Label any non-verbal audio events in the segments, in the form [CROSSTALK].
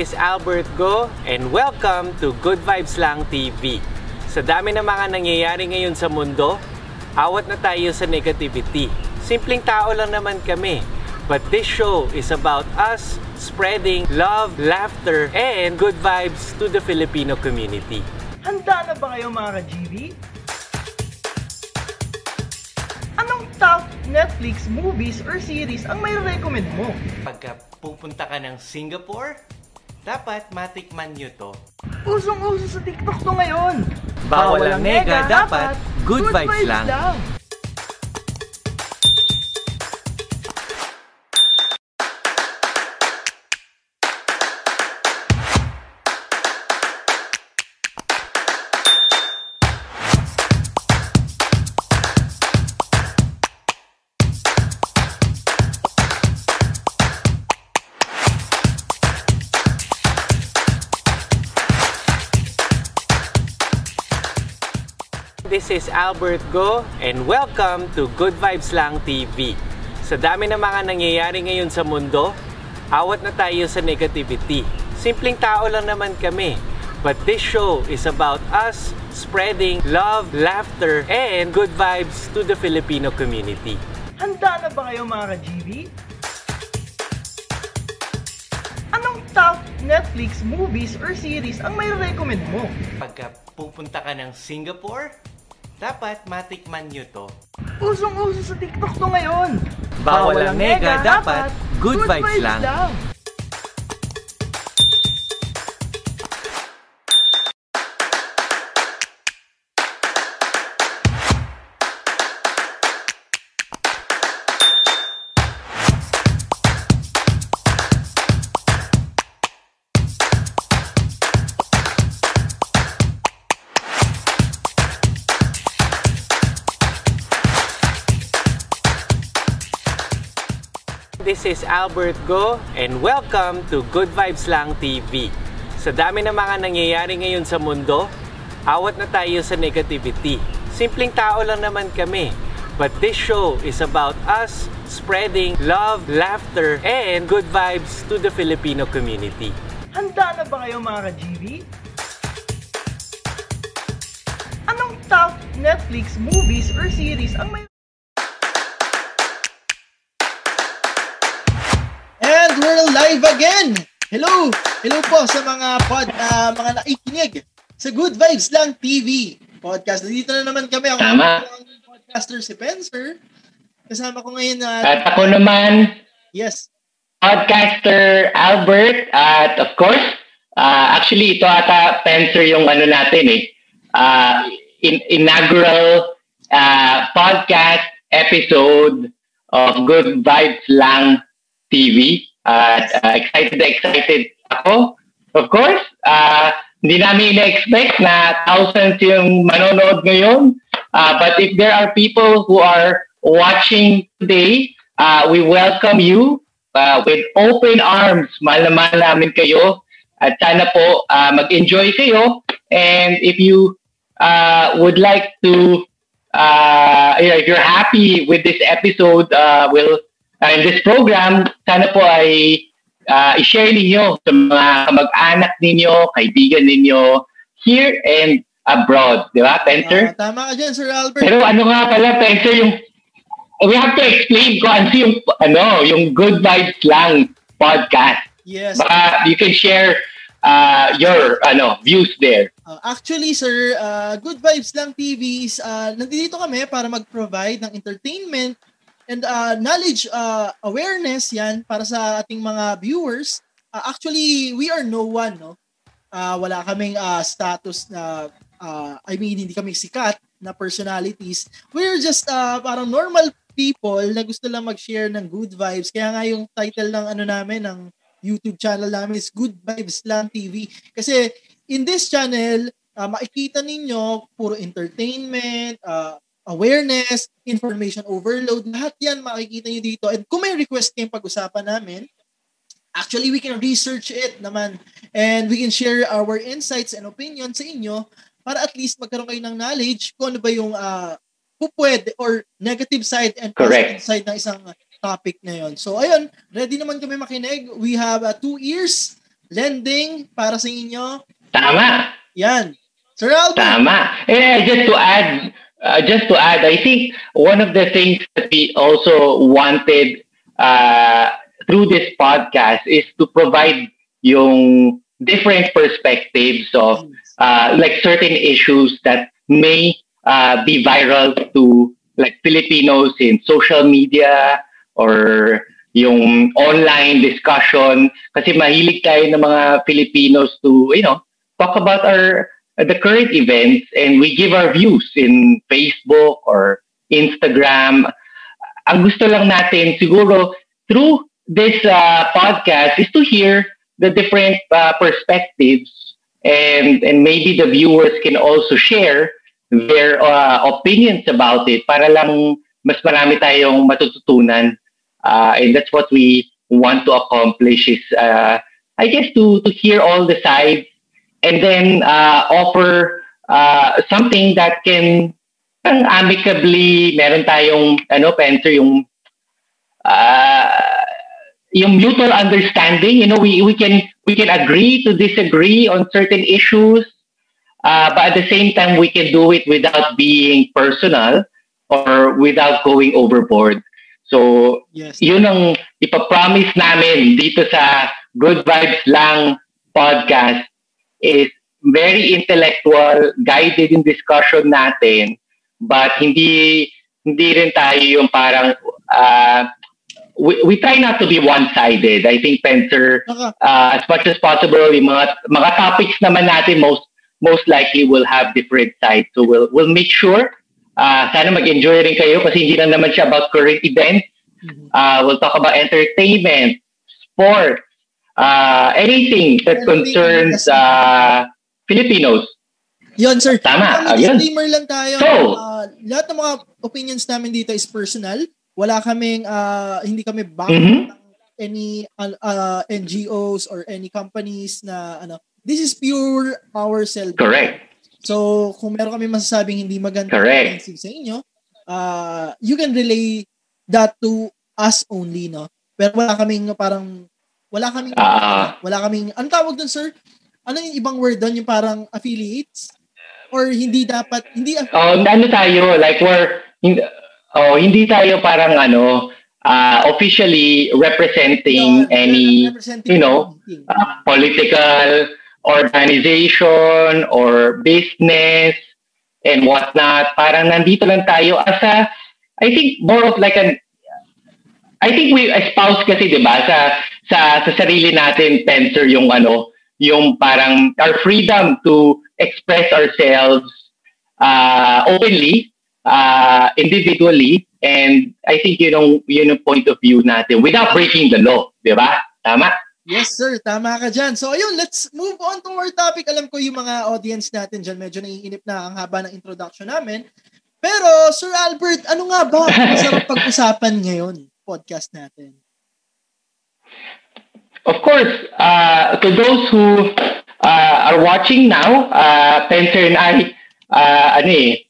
This is Albert Go and welcome to Good Vibes Lang TV. Sa dami ng mga nangyayari ngayon sa mundo, awat na tayo sa negativity. Simpleng tao lang naman kami. But this show is about us spreading love, laughter, and good vibes to the Filipino community. Handa na ba kayo mga ka-GV? Anong top Netflix movies or series ang may recommend mo? Pagka pupunta ka ng Singapore, dapat matikman nyo to. Usong-uso sa TikTok to ngayon. Bawal ang nega, dapat good vibes lang. This is Albert Go and welcome to Good Vibes Lang TV. Sa dami ng mga nangyayari ngayon sa mundo, awat na tayo sa negativity. Simpleng tao lang naman kami. But this show is about us spreading love, laughter, and good vibes to the Filipino community. Handa na ba kayo mga ka-GV? Anong top Netflix movies or series ang may recommend mo? Pagka pupunta ka ng Singapore, dapat matikman nyo to. Usong-uso sa TikTok to ngayon. Bawal ang nega, dapat good vibes lang. This is Albert Go and welcome to Good Vibes Lang TV. Sa dami ng mga nangyayari ngayon sa mundo, awat na tayo sa negativity. Simpleng tao lang naman kami. But this show is about us spreading love, laughter, and good vibes to the Filipino community. Handa na ba kayo mga ka-GV? Anong top Netflix movies or series ang may We're live again! Hello! Hello po sa mga pod, ah, mga nakikinig sa Good Vibes Lang TV podcast. Dito na naman kami. Ako Tama. ang podcaster si Spencer. Kasama ko ngayon na At ako naman, yes, podcaster Albert. At of course, uh, actually ito ata, Spencer, yung ano natin eh. Uh, in- inaugural uh, podcast episode of Good Vibes Lang TV. At uh, excited excited ako. Of course, uh, hindi namin na-expect na thousands yung manonood ngayon. Uh, but if there are people who are watching today, uh, we welcome you uh, with open arms. Mahal na mahal namin kayo. At sana po uh, mag-enjoy kayo. And if you uh, would like to, uh, if you're happy with this episode, uh, we'll, uh, in this program, sana po ay uh, i-share ninyo sa mga kamag-anak ninyo, kaibigan ninyo, here and abroad. Di ba, Spencer? ah, tama ka dyan, Sir Albert. Pero ano nga pala, Spencer, yung we have to explain ko ano yung ano, yung Good Vibes Lang podcast. yes. Baka you can share uh, your ano views there. Uh, actually, sir, uh, Good Vibes Lang TV is, uh, nandito kami para mag-provide ng entertainment and uh, knowledge uh, awareness yan para sa ating mga viewers. Uh, actually, we are no one, no? Uh, wala kaming uh, status na, uh, I mean, hindi kami sikat na personalities. We're just uh, parang normal people na gusto lang mag-share ng good vibes. Kaya nga yung title ng ano namin, ng YouTube channel namin is Good Vibes Lang TV. Kasi in this channel, uh, makikita ninyo puro entertainment, uh, awareness, information overload, lahat yan makikita nyo dito. And kung may request kayong pag-usapan namin, actually we can research it naman and we can share our insights and opinions sa inyo para at least magkaroon kayo ng knowledge kung ano ba yung uh, pupwede or negative side and positive Correct. side ng isang topic na yon. So ayun, ready naman kami makinig. We have uh, two ears lending para sa inyo. Tama. Yan. Sir Albert. Tama. Eh, just to add, uh, just to add, I think one of the things that we also wanted uh, through this podcast is to provide yung different perspectives of uh, like certain issues that may uh, be viral to like Filipinos in social media or yung online discussion. Kasi mahilig tayo ng mga Filipinos to you know talk about our the current events and we give our views in Facebook or Instagram. Ang gusto lang natin siguro through this uh, podcast is to hear the different uh, perspectives and and maybe the viewers can also share their uh, opinions about it para lang mas marami tayong matututunan. Uh, and that's what we want to accomplish is uh, I guess to to hear all the sides and then uh, offer uh, something that can ang amicably meron tayong ano Pencer yung uh, yung mutual understanding. You know we we can we can agree to disagree on certain issues uh, but at the same time we can do it without being personal or without going overboard. So Yes. yun ang ipapromise namin dito sa Good Vibes Lang podcast is very intellectual, guided in discussion natin, but hindi hindi rin tayo yung parang uh, we, we try not to be one-sided. I think Pencer Naka, uh, as much as possible yung mga mga topics naman natin most most likely will have different sides. So we'll we'll make sure uh, sana mag-enjoy rin kayo kasi hindi lang naman siya about current events. Uh, we'll talk about entertainment, sports, uh, anything that concerns uh, Filipinos. Yun, sir. Tama, ayun. disclaimer lang tayo. So- Ah, lahat ng mga opinions namin dito is personal. Wala kaming, ah, hindi kami back Mhm. ng any uh, uh, NGOs or any companies na ano. This is pure ourselves. Correct. So, kung meron kami masasabing hindi maganda Correct. sa inyo, uh, you can relay that to us only, no? Pero wala kaming parang, wala kaming, Ah. wala kaming, ano tawag dun, sir? Ano yung ibang word doon? Yung parang affiliates? Or hindi dapat, hindi, Oh, ano tayo, like we're hindi, oh, hindi tayo parang ano, uh, officially representing any representing you know, uh, political organization or business and whatnot. Parang nandito lang tayo as a, I think more of like an, I think we espouse kasi 'di ba sa sa sa sarili natin Pencer yung ano, yung parang our freedom to express ourselves uh, openly, uh, individually, and I think yun yung, yun yung point of view natin without breaking the law, di ba? Tama? Yes, sir. Tama ka dyan. So, ayun, let's move on to our topic. Alam ko yung mga audience natin dyan, medyo naiinip na ang haba ng introduction namin. Pero, Sir Albert, ano nga ba ang [LAUGHS] masarap pag-usapan ngayon? Podcast natin. Of course, uh, to those who uh, are watching now, uh, and I, uh, ano eh,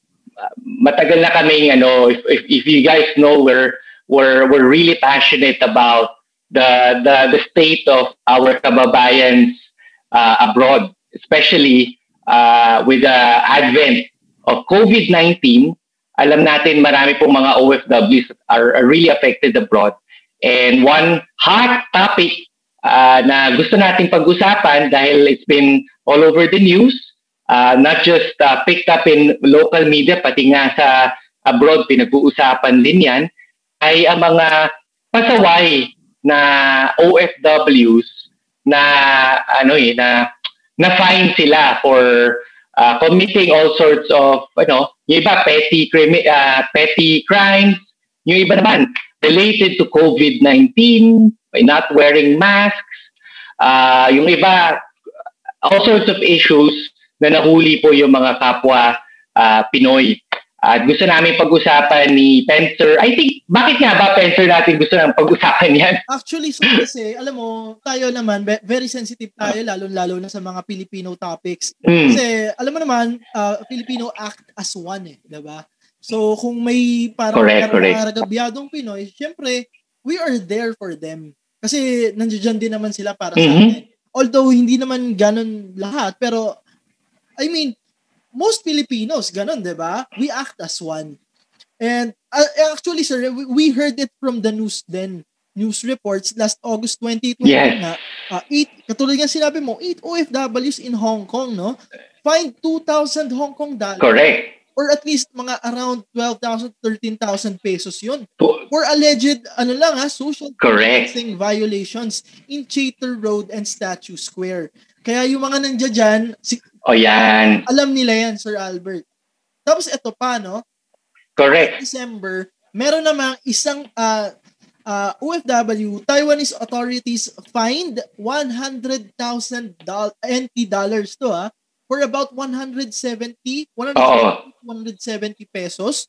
matagal na kaming, ano, if, if, if you guys know, we're, we're, we're really passionate about the, the, the state of our kababayans uh, abroad, especially uh, with the advent of COVID-19. Alam natin marami pong mga OFWs are, are really affected abroad. And one hot topic uh, na gusto nating pag-usapan dahil it's been all over the news, uh, not just uh, picked up in local media, pati nga sa abroad pinag-uusapan din yan, ay ang mga pasaway na OFWs na ano eh, na na fine sila for uh, committing all sorts of ano, yung iba petty crimi, uh, petty crimes, yung iba naman related to COVID-19 by not wearing masks, uh, yung iba all sorts of issues na nahuli po yung mga kapwa uh, Pinoy. At gusto namin pag-usapan ni Pencer. I think, bakit nga ba Pencer natin gusto namin pag-usapan yan? [LAUGHS] Actually, so kasi, alam mo, tayo naman, ve- very sensitive tayo, lalo-lalo na sa mga Filipino topics. Hmm. Kasi, alam mo naman, uh, Filipino act as one eh, ba? So, kung may parang Correct, correct. karagabyadong Pinoy, syempre, we are there for them. Kasi, nandiyan din naman sila para sa Mhm. atin. although hindi naman ganun lahat, pero I mean, most Filipinos, ganun, di ba? We act as one. And uh, actually, sir, we, heard it from the news then, news reports last August 2020 Yes. na uh, eight, katulad nga sinabi mo, eight OFWs in Hong Kong, no? Fined 2,000 Hong Kong dollars Correct. Or at least mga around 12,000, 13,000 pesos yun for alleged, ano lang ha, social Correct. distancing violations in Chater Road and Statue Square. Kaya yung mga nandiyan dyan, si, O yan. alam nila yan, Sir Albert. Tapos ito pa, no? Correct. December, meron namang isang uh, uh, OFW, Taiwanese authorities fined 100,000 doll- NT dollars to ha, for about 170, 170, Oo. 170 pesos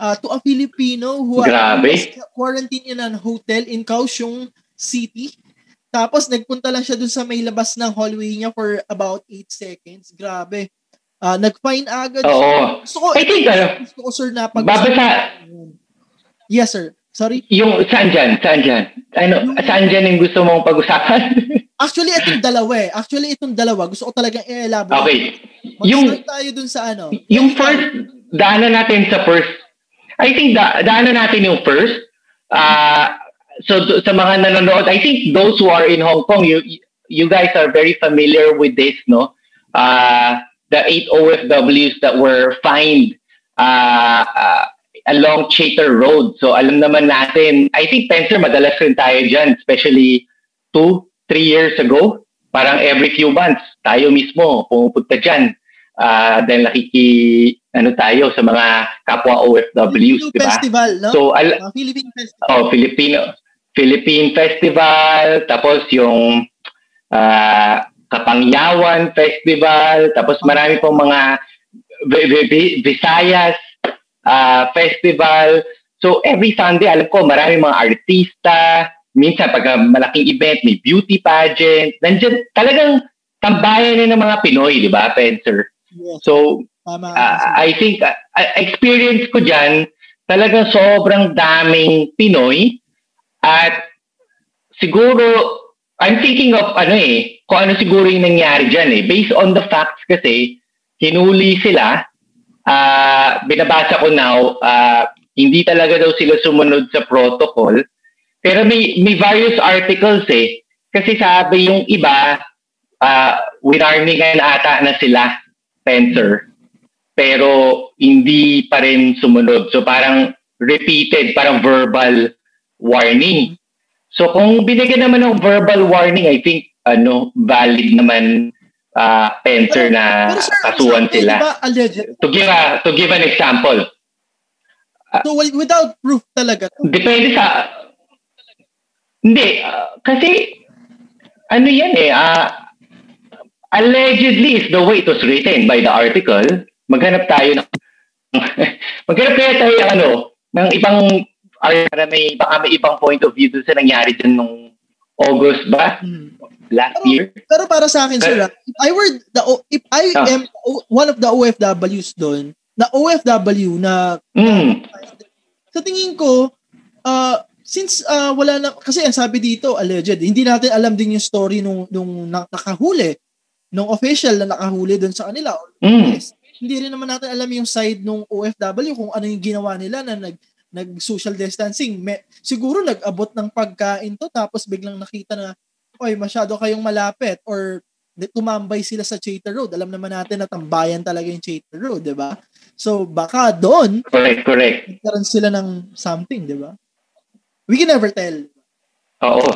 uh, to a Filipino who Grabe. was quarantined in an hotel in Kaohsiung City. Tapos nagpunta lang siya dun sa may labas ng hallway niya for about 8 seconds. Grabe. Ah, nag-fine agad. Oo. Gusto ko, I think, ano, gusto ko sir na pag babasa, Yes sir. Sorry. yung, saan dyan? Saan dyan? Ano, saan dyan yung gusto mong pag-usapan? [LAUGHS] Actually itong [CLEARS THROAT] dalawa eh. Actually itong dalawa gusto ko talagang i-elaborate. okay. Mag-start Yung, tayo dun sa ano. yung first, daanan natin sa first, I think da, daanan natin yung first. Uh, so sa mga nanonood, I think those who are in Hong Kong, you you guys are very familiar with this, no? Uh, the eight OFWs that were fined uh, uh, along Chater Road. So alam naman natin, I think Spencer, madalas rin tayo dyan, especially two, three years ago. Parang every few months, tayo mismo pumupunta dyan. Uh, dahil nakiki, ano tayo, sa mga kapwa OFWs, di ba? Festival, no? So, al- Ah, Philippine Festival. oh, Filipino, Philippine Festival, tapos yung ah, Kapangyawan Festival, tapos marami pong mga Vi- Vi- Vi- Visayas ah, Festival. So every Sunday, alam ko, marami mga artista, minsan pag ah, malaking event, may beauty pageant, nandiyan talagang tambayan na ng mga Pinoy, di ba, Spencer? Yes, So, tama. Ah, I think uh, uh, experience ko diyan talagang sobrang daming Pinoy at siguro I'm thinking of ano eh kung ano siguro yung nangyari diyan eh based on the facts kasi hinuli sila ah binabasa ko now ah, hindi talaga daw sila sumunod sa protocol pero may may various articles eh kasi sabi yung iba uh, winarningan ata na sila Spencer pero hindi pa rin sumunod. So parang repeated, parang verbal warning. So kung binigyan naman ng verbal warning, I think ano valid naman uh, Spencer na Pero sir, kasuhan sabi, sila. Diba, alleged? To give a to give an example, So, wi- without proof talaga. depende sa hindi ah, kasi ano yan eh ah, allegedly is the way it was written by the article maghanap tayo ng [LAUGHS] maghanap kaya tayo ng ano ng ibang para may baka may ibang point of view dun sa nangyari dyan nung August ba Hmm. last Pero, year pero para sa akin, sir, ah, if I were the, if I Ah. am one of the OFWs doon, na OFW na mm, sa tingin ko, uh, since uh, wala na, kasi ang sabi dito, alleged, hindi natin alam din yung story nung, nung na- nakahuli, nung official na nakahuli doon sa kanila. mm, Yes. Hindi rin naman natin alam yung side nung OFW kung ano yung ginawa nila na nag nag social distancing. Me, siguro nag-abot ng pagkain to tapos biglang nakita na oy masyado kayong malapit or tumambay sila sa Chater Road. Alam naman natin na tambayan talaga yung Chater Road, 'di ba? So baka doon correct correct nagkaroon sila ng something, 'di ba? We can never tell. oo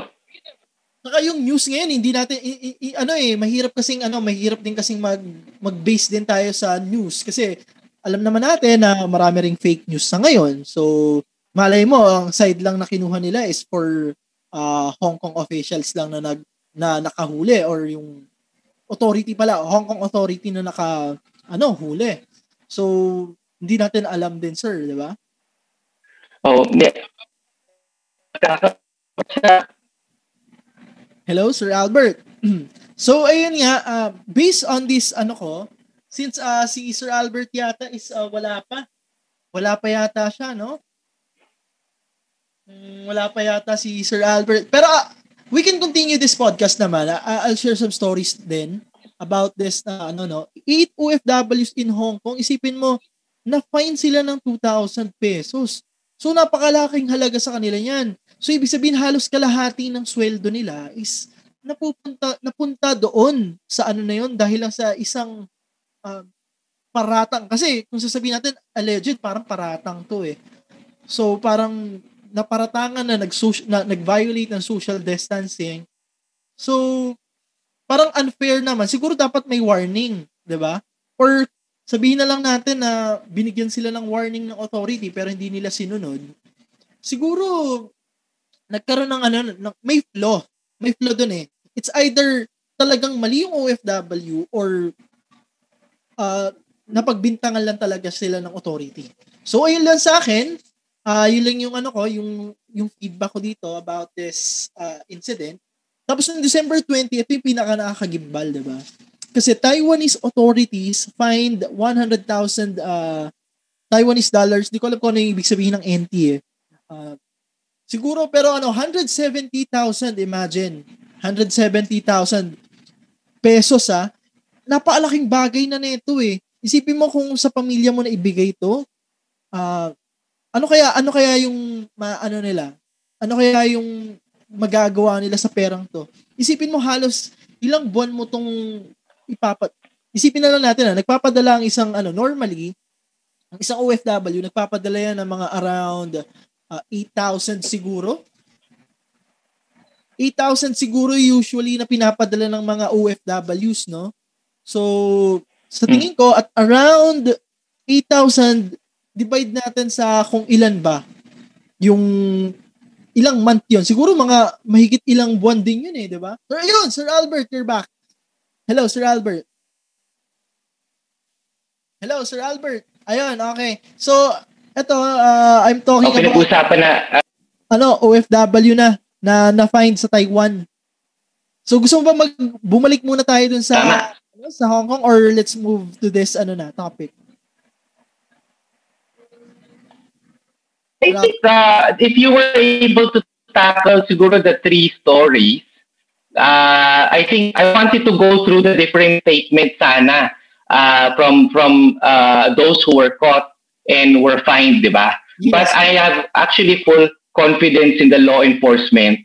Saka yung news ngayon, hindi natin, i, i- i- ano eh, mahirap kasing, ano, mahirap din kasing mag, mag-base din tayo sa news. Kasi, alam naman natin na marami ring fake news sa ngayon. So, malay mo, ang side lang na kinuha nila is for uh, Hong Kong officials lang na, nag, na nakahuli or yung authority pala, Hong Kong authority na naka, ano, huli. So, hindi natin alam din, sir, di ba? oh Hello, Sir Albert. [CLEARS THROAT] so, ayun nga, uh, based on this, ano ko, since uh, si Sir Albert yata is uh, wala pa. Wala pa yata siya, no? Mm, wala pa yata si Sir Albert. Pero uh, we can continue this podcast naman. I- I'll share some stories then about this na ano no. Eight OFWs in Hong Kong. Isipin mo, na-fine sila ng 2,000 pesos. So napakalaking halaga sa kanila yan. So ibig sabihin halos kalahati ng sweldo nila is napupunta napunta doon sa ano na yon dahil lang sa isang uh, paratang kasi kung sasabihin natin alleged parang paratang to eh. So parang naparatangan na nag na nag-violate ng social distancing. So parang unfair naman. Siguro dapat may warning, 'di ba? Or sabihin na lang natin na binigyan sila ng warning ng authority pero hindi nila sinunod. Siguro nagkaroon ng ano, ng, may flaw. May flaw doon eh. It's either talagang mali yung OFW or uh, napagbintangan lang talaga sila ng authority. So ayun lang sa akin, uh, yun lang yung ano ko, yung yung feedback ko dito about this uh, incident. Tapos noong December 20, ito yung pinaka nakakagimbal, di ba? Kasi Taiwanese authorities fined 100,000 uh, Taiwanese dollars. Di ko alam kung ano yung ibig sabihin ng NT eh. Uh, siguro, pero ano, 170,000, imagine. 170,000 pesos ah. Napakalaking bagay na nito eh. Isipin mo kung sa pamilya mo na ibigay ito, uh, ano kaya ano kaya yung ma, ano nila? Ano kaya yung magagawa nila sa perang to? Isipin mo halos ilang buwan mo tong ipapat Isipin na lang natin na nagpapadala ang isang ano normally ang isang OFW nagpapadala yan ng mga around uh, 8,000 siguro 8,000 siguro usually na pinapadala ng mga OFWs, no? So, sa tingin ko, at around 8,000, divide natin sa kung ilan ba yung ilang month yon Siguro mga mahigit ilang buwan din yun eh, di ba? Sir, ayun, Sir Albert, you're back. Hello, Sir Albert. Hello, Sir Albert. Ayun, okay. So, eto, uh, I'm talking okay, about... pinag-usapan na... Uh, ano, OFW na na na-find sa Taiwan. So gusto mo ba mag bumalik muna tayo dun sa ano, sa Hong Kong or let's move to this ano na topic? I think uh, if you were able to tackle siguro the three stories, uh, I think I wanted to go through the different statements sana uh, from from uh, those who were caught and were fined, di ba? Yes. But I have actually full confidence in the law enforcement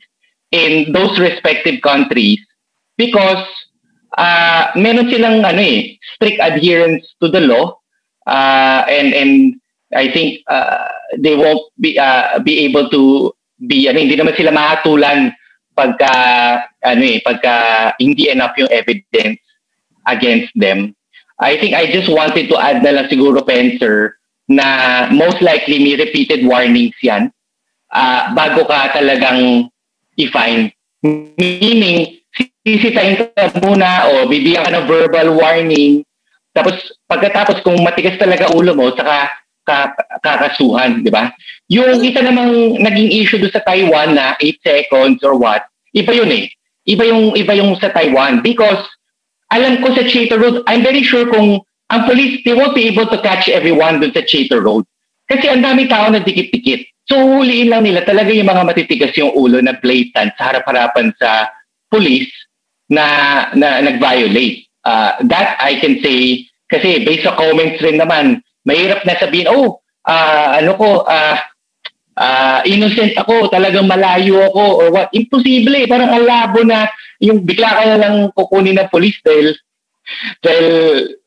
in those respective countries because uh, meron silang ano eh, strict adherence to the law uh, and and I think uh, they won't be uh, be able to be ano hindi naman sila mahatulan pagka ano eh pagka hindi enough yung evidence against them. I think I just wanted to add na lang siguro Pencer na most likely may repeated warnings yan uh, bago ka talagang i-fine. Meaning, sisitayin ka muna o bibigyan ka ng verbal warning. Tapos, pagkatapos kung matigas talaga ulo mo, saka ka, kakasuhan, di ba? Yung isa namang naging issue doon sa Taiwan na 8 seconds or what, iba yun eh. Iba yung, iba yung sa Taiwan because alam ko sa Chater Road, I'm very sure kung ang police, they won't be able to catch everyone doon sa Chater Road. Kasi ang dami tao na dikit-dikit. So, huliin lang nila talaga yung mga matitigas yung ulo na blatant sa harap-harapan sa police na, na nag-violate. Uh, that I can say, kasi based sa comments rin naman, mahirap na sabihin, oh, uh, ano ko, uh, uh, innocent ako, talagang malayo ako, or what. Imposible, parang ang labo na yung bigla ka na lang kukunin ng police dahil dahil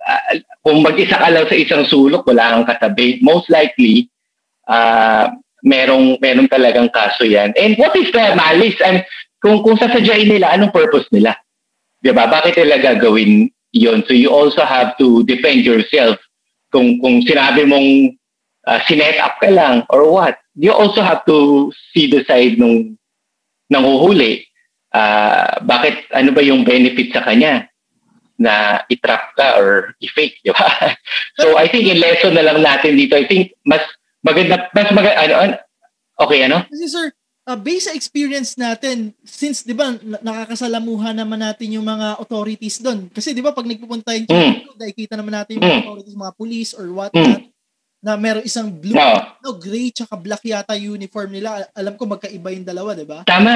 uh, kung mag-isa ka lang sa isang sulok, wala kang katabi. Most likely, uh, merong merong talagang kaso yan. And what is the malice? And kung kung sasadyain nila, anong purpose nila? 'Di ba? Bakit nila gagawin 'yon? So you also have to defend yourself. Kung kung sinabi mong uh, sinet up ka lang or what, you also have to see the side nung nanguhuli. Uh, bakit ano ba yung benefit sa kanya na i-trap ka or i-fake, di ba? [LAUGHS] so I think in lesson na lang natin dito, I think mas Maganda, mas maganda, ano, ano, okay, ano? Kasi sir, uh, based sa experience natin, since, di ba, nakakasalamuhan naman natin yung mga authorities doon. Kasi, di ba, pag nagpupunta yung mm. nakikita naman natin yung mga mm. authorities, mga police or what mm. Na meron isang blue, No. no, gray, tsaka black yata uniform nila. Alam ko magkaiba yung dalawa, di ba? Tama.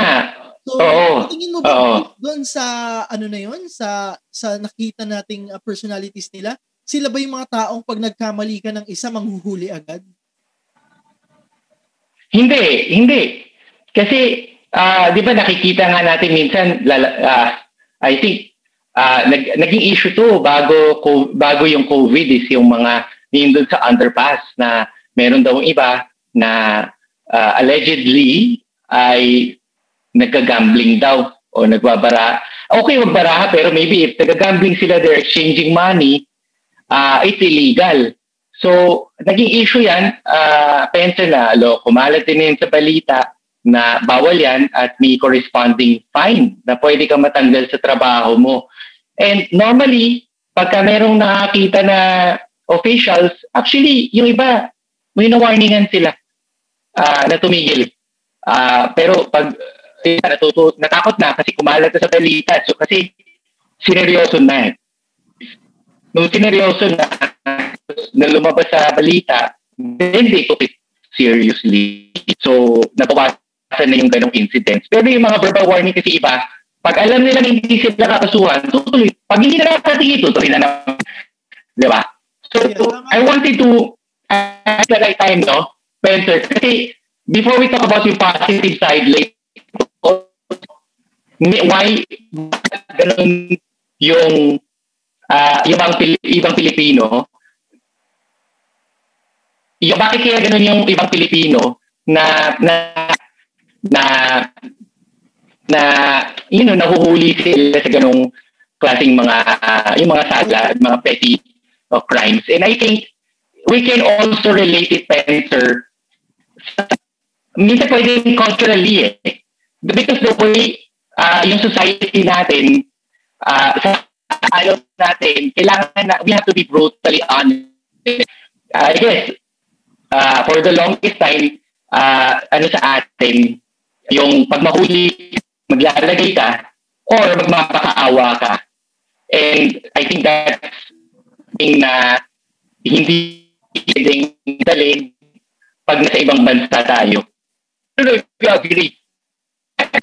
So, Oo. tingin mo ba Oo. doon sa, ano na yun, sa, sa nakita nating uh, personalities nila, sila ba yung mga taong pag nagkamali ka ng isa, manghuhuli agad? Hindi, hindi. Kasi, ah, di ba nakikita nga natin minsan, lala, ah, I think, ah, nag, naging issue to bago, bago yung COVID is yung mga, yung dun sa underpass na meron daw iba na ah, allegedly ay nagka-gambling daw o nagbabara. Okay, magbaraha pero maybe if nagka-gambling sila, they're exchanging money, ah it's illegal. So, naging issue yan, uh, pensa na, lo, kumalat din yun sa balita na bawal yan at may corresponding fine na pwede kang matanggal sa trabaho mo. And normally, pagka merong nakakita na officials, actually, yung iba, may na-warningan sila ah, na tumigil. Ah, pero pag eh, natuto, natakot na kasi kumalat na sa balita. So, kasi sineryoso na eh. Nung sineryoso na, na lumabas sa balita, then they took it seriously. So, nabawasan na yung ganong incidents. Pero yung mga verbal warning kasi iba, pag alam nila hindi sila kakasuhan, tutuloy. Pag hindi na natin tutuloy na naman. Di ba? So. I wanted to at the right time, no? Spencer, kasi before we talk about yung positive side later, why ganun yung yung ibang, ibang Pilipino yung bakit kaya ganun yung ibang Pilipino na na na na you know nahuhuli sila sa ganung klaseng mga yung mga sala mga petty uh, crimes. And I think we can also relate it better minsan pwede culturally eh. Because the way ah, yung society natin ah, sa ayaw natin kailangan na we have to be brutally honest. I guess uh, for the longest time, uh, ano sa atin, yung pag mahuli, maglalagay ka or magmapakaawa ka. And I think that's thing na hindi pwedeng dalhin pag nasa ibang bansa tayo. Pero if you agree,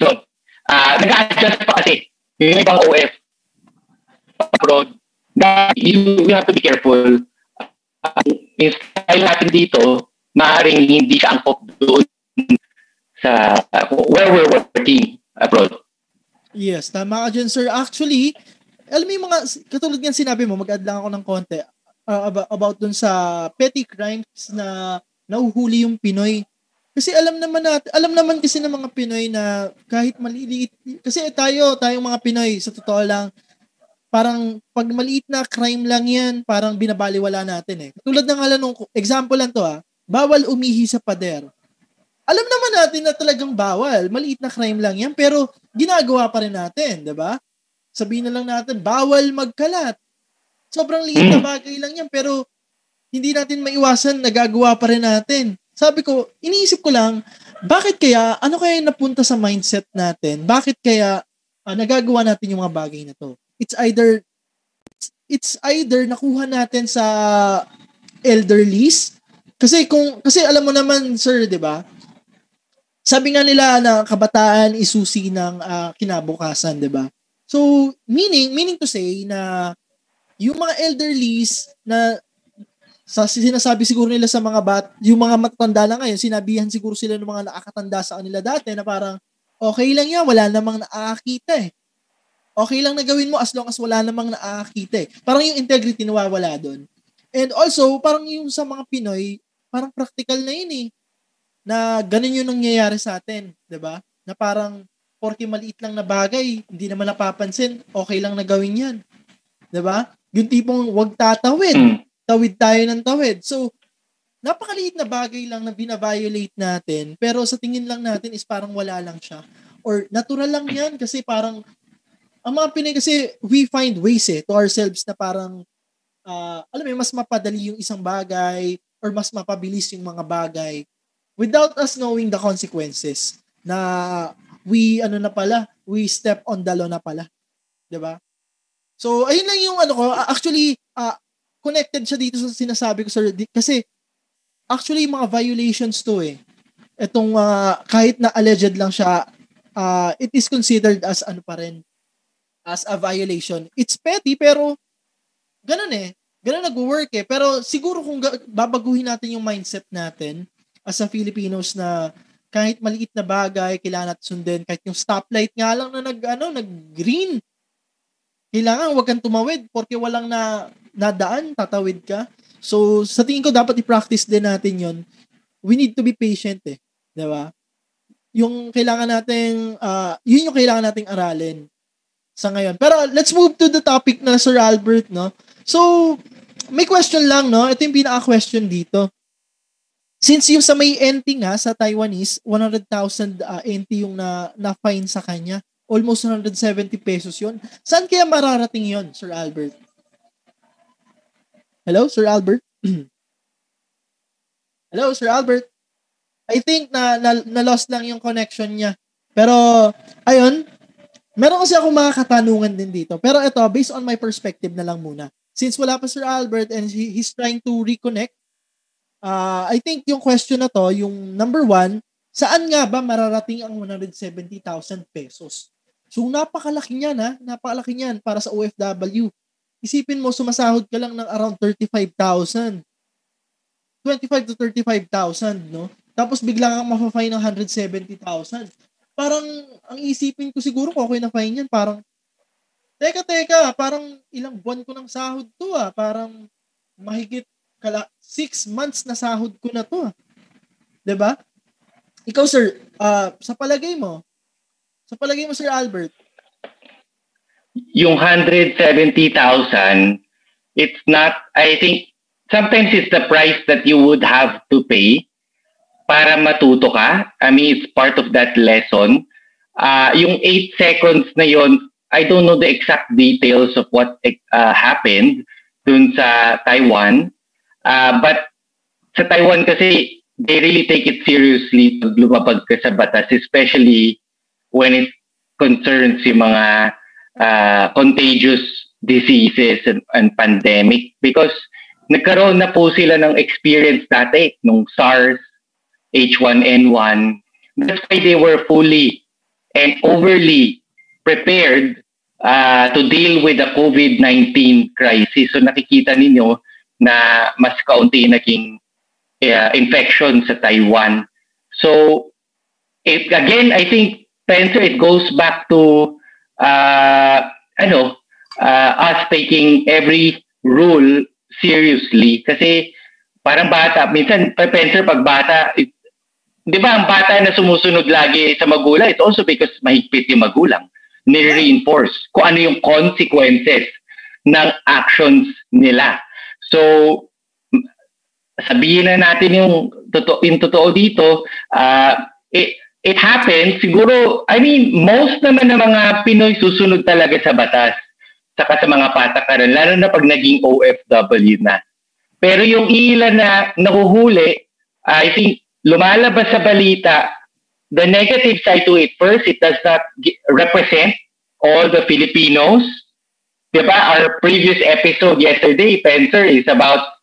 so, uh, nag-adjust pa kasi yung ibang OF abroad na you, you have to be careful uh, yung style natin dito, maaaring hindi siya angkop doon sa uh, where we're working abroad. Yes, tama ka dyan, sir. Actually, alam mo yung mga, katulad nga sinabi mo, mag-add lang ako ng konti uh, about, about dun sa petty crimes na nauhuli yung Pinoy. Kasi alam naman natin, alam naman kasi ng mga Pinoy na kahit maliliit, kasi tayo, tayong mga Pinoy, sa totoo lang, parang pag maliit na crime lang yan, parang binabaliwala natin eh. Tulad ng alam nung, example lang to ah, bawal umihi sa pader. Alam naman natin na talagang bawal, maliit na crime lang yan, pero ginagawa pa rin natin, 'di ba? Sabihin na lang natin, bawal magkalat. Sobrang liit na bagay lang yan, pero hindi natin maiwasan, nagagawa pa rin natin. Sabi ko, iniisip ko lang, bakit kaya, ano kaya yung napunta sa mindset natin? Bakit kaya ah, nagagawa natin yung mga bagay na to? It's either, it's either nakuha natin sa elderlies, kasi kung, kasi alam mo naman, sir, di ba? Sabi nga nila na kabataan isusi ng ah, kinabukasan, di ba? So, meaning, meaning to say na yung mga elderlies na sa sinasabi siguro nila sa mga bat, yung mga matatanda na ngayon, sinabihan siguro sila ng mga nakakatanda sa kanila dati na parang, okay lang yan, wala namang nakakita eh. Okay lang na gawin mo as long as wala namang nakakita eh. Parang yung integrity nawawala doon. And also, parang yung sa mga Pinoy, parang practical na yun eh. Na ganun yung nangyayari sa atin, 'di ba? Na parang, porke maliit lang na bagay, hindi naman napapansin, okay lang na gawin yan. 'Di ba? Yung tipong wag tatawid Mm. tawid tayo ng tawid. So, napakaliit na bagay lang na bina-violate natin, pero sa tingin lang natin is parang wala lang siya. Or natural lang yan kasi parang, ang mga Pinay kasi, we find ways eh, to ourselves na parang, ah, alam mo mas mapadali yung isang bagay or mas mapabilis yung mga bagay without us knowing the consequences na we, ano na pala, we step on the law na pala. 'Di ba? So, ayun lang yung ano ko. Actually, ah, connected siya dito sa sinasabi ko sir kasi actually mga violations to eh. Itong uh, kahit na alleged lang siya, uh, it is considered as ano pa rin, as a violation. It's petty pero ganun eh. Ganun nag-work eh. Pero siguro kung babaguhin natin yung mindset natin as a Filipinos na kahit maliit na bagay, kailangan natin sundin. Kahit yung stoplight nga lang na nag, ano, nag-green. Kailangan wag kang tumawid porque walang na, nadaan, tatawid ka. So, sa tingin ko, dapat i-practice din natin yon We need to be patient eh. Ba? Yung kailangan nating, uh, yun yung kailangan nating aralin sa ngayon. Pero let's move to the topic na Sir Albert, no? So, may question lang, no? Ito yung pinaka-question dito. Since yung sa may NT nga, sa Taiwanese, 100,000 uh, NT yung na, na-fine sa kanya. Almost 170 pesos yon. Saan kaya mararating yon, Sir Albert? Hello, Sir Albert? [CLEARS THROAT] Hello, Sir Albert? I think na, na, na-lost lang yung connection niya. Pero, ayun, meron kasi ako mga katanungan din dito. Pero ito, based on my perspective na lang muna. Since wala pa Sir Albert and he, he's trying to reconnect, uh, I think yung question na to, yung number one, saan nga ba mararating ang 170,000 pesos? So napakalaki niyan ha, napakalaki niyan para sa OFW. Isipin mo, sumasahod ka lang ng around 35,000. 25 to 35,000, no? Tapos bigla kang mafa-fine ng 170,000. Parang, ang isipin ko siguro okay na fine yan, parang, teka, teka, parang ilang buwan ko ng sahod to ah. Parang mahigit kala, six months na sahod ko na to. ba? Ikaw sir, uh, sa palagay mo, sa palagay mo Sir Albert, yung 170,000, it's not, I think, sometimes it's the price that you would have to pay para matuto ka. I mean, it's part of that lesson. Uh, yung 8 seconds na yon, I don't know the exact details of what uh, happened dun sa Taiwan. Uh, but sa Taiwan kasi, they really take it seriously pag lumapag ka sa batas, especially when it concerns yung mga uh, contagious diseases and, and pandemic because nagkaroon na po sila ng experience dati nung SARS, H1N1. That's why they were fully and overly prepared uh, to deal with the COVID-19 crisis. So nakikita ninyo na mas kaunti naging uh, infection sa Taiwan. So, it, again, I think, Spencer, it goes back to, uh, ano, uh, us taking every rule seriously. Kasi, parang bata, minsan, Spencer, pag bata, it, di ba, ang bata na sumusunod lagi sa magulang, it's also because mahigpit yung magulang. Nire-reinforce kung ano yung consequences ng actions nila. So, sabihin na natin yung totoo, yung totoo dito, uh, it, it happens, siguro, I mean, most naman ng mga Pinoy susunod talaga sa batas, saka sa mga patakaran, lalo na pag naging OFW na. Pero yung ilan na nahuhuli, I think, lumalabas sa balita, the negative side to it, first, it does not represent all the Filipinos Di ba, our previous episode yesterday, Spencer, is about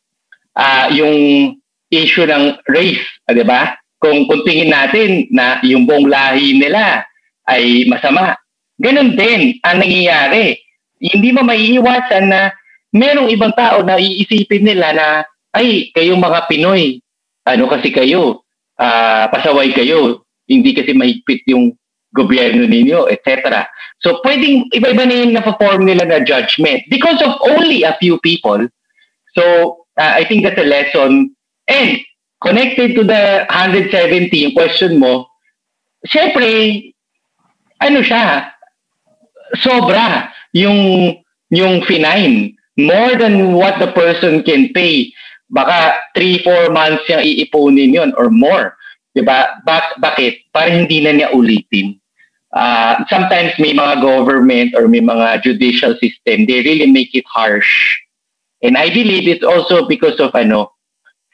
uh, yung issue ng race, uh, di ba? Kung, kung tingin natin na yung buong lahi nila ay masama. Ganon din ang nangyayari. Hindi mo maiiwasan na merong ibang tao na iisipin nila na, ay, kayong mga Pinoy, ano kasi kayo, uh, pasaway kayo, hindi kasi mahigpit yung gobyerno ninyo, etc. So, pwedeng iba-iba na yung na-form nila na judgment because of only a few people. So, uh, I think that's a lesson. And, connected to the 170, yung question mo, syempre, ano siya, sobra yung, yung finine. More than what the person can pay. Baka 3-4 months yung iipunin yon or more. Diba? Bak- bakit? Para hindi na niya ulitin uh, sometimes may mga government or may mga judicial system, they really make it harsh. And I believe it's also because of ano,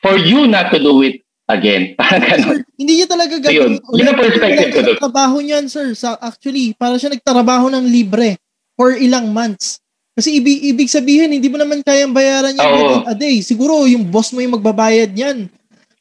for you not to do it again. [LAUGHS] sir, hindi niya talaga gagawin. So, yun, yun ang perspective ko doon. Trabaho niyan, sir. Sa, actually, para siya nagtrabaho ng libre for ilang months. Kasi ibig, ibig sabihin, hindi mo naman kayang bayaran oh. a day. Siguro yung boss mo yung magbabayad niyan.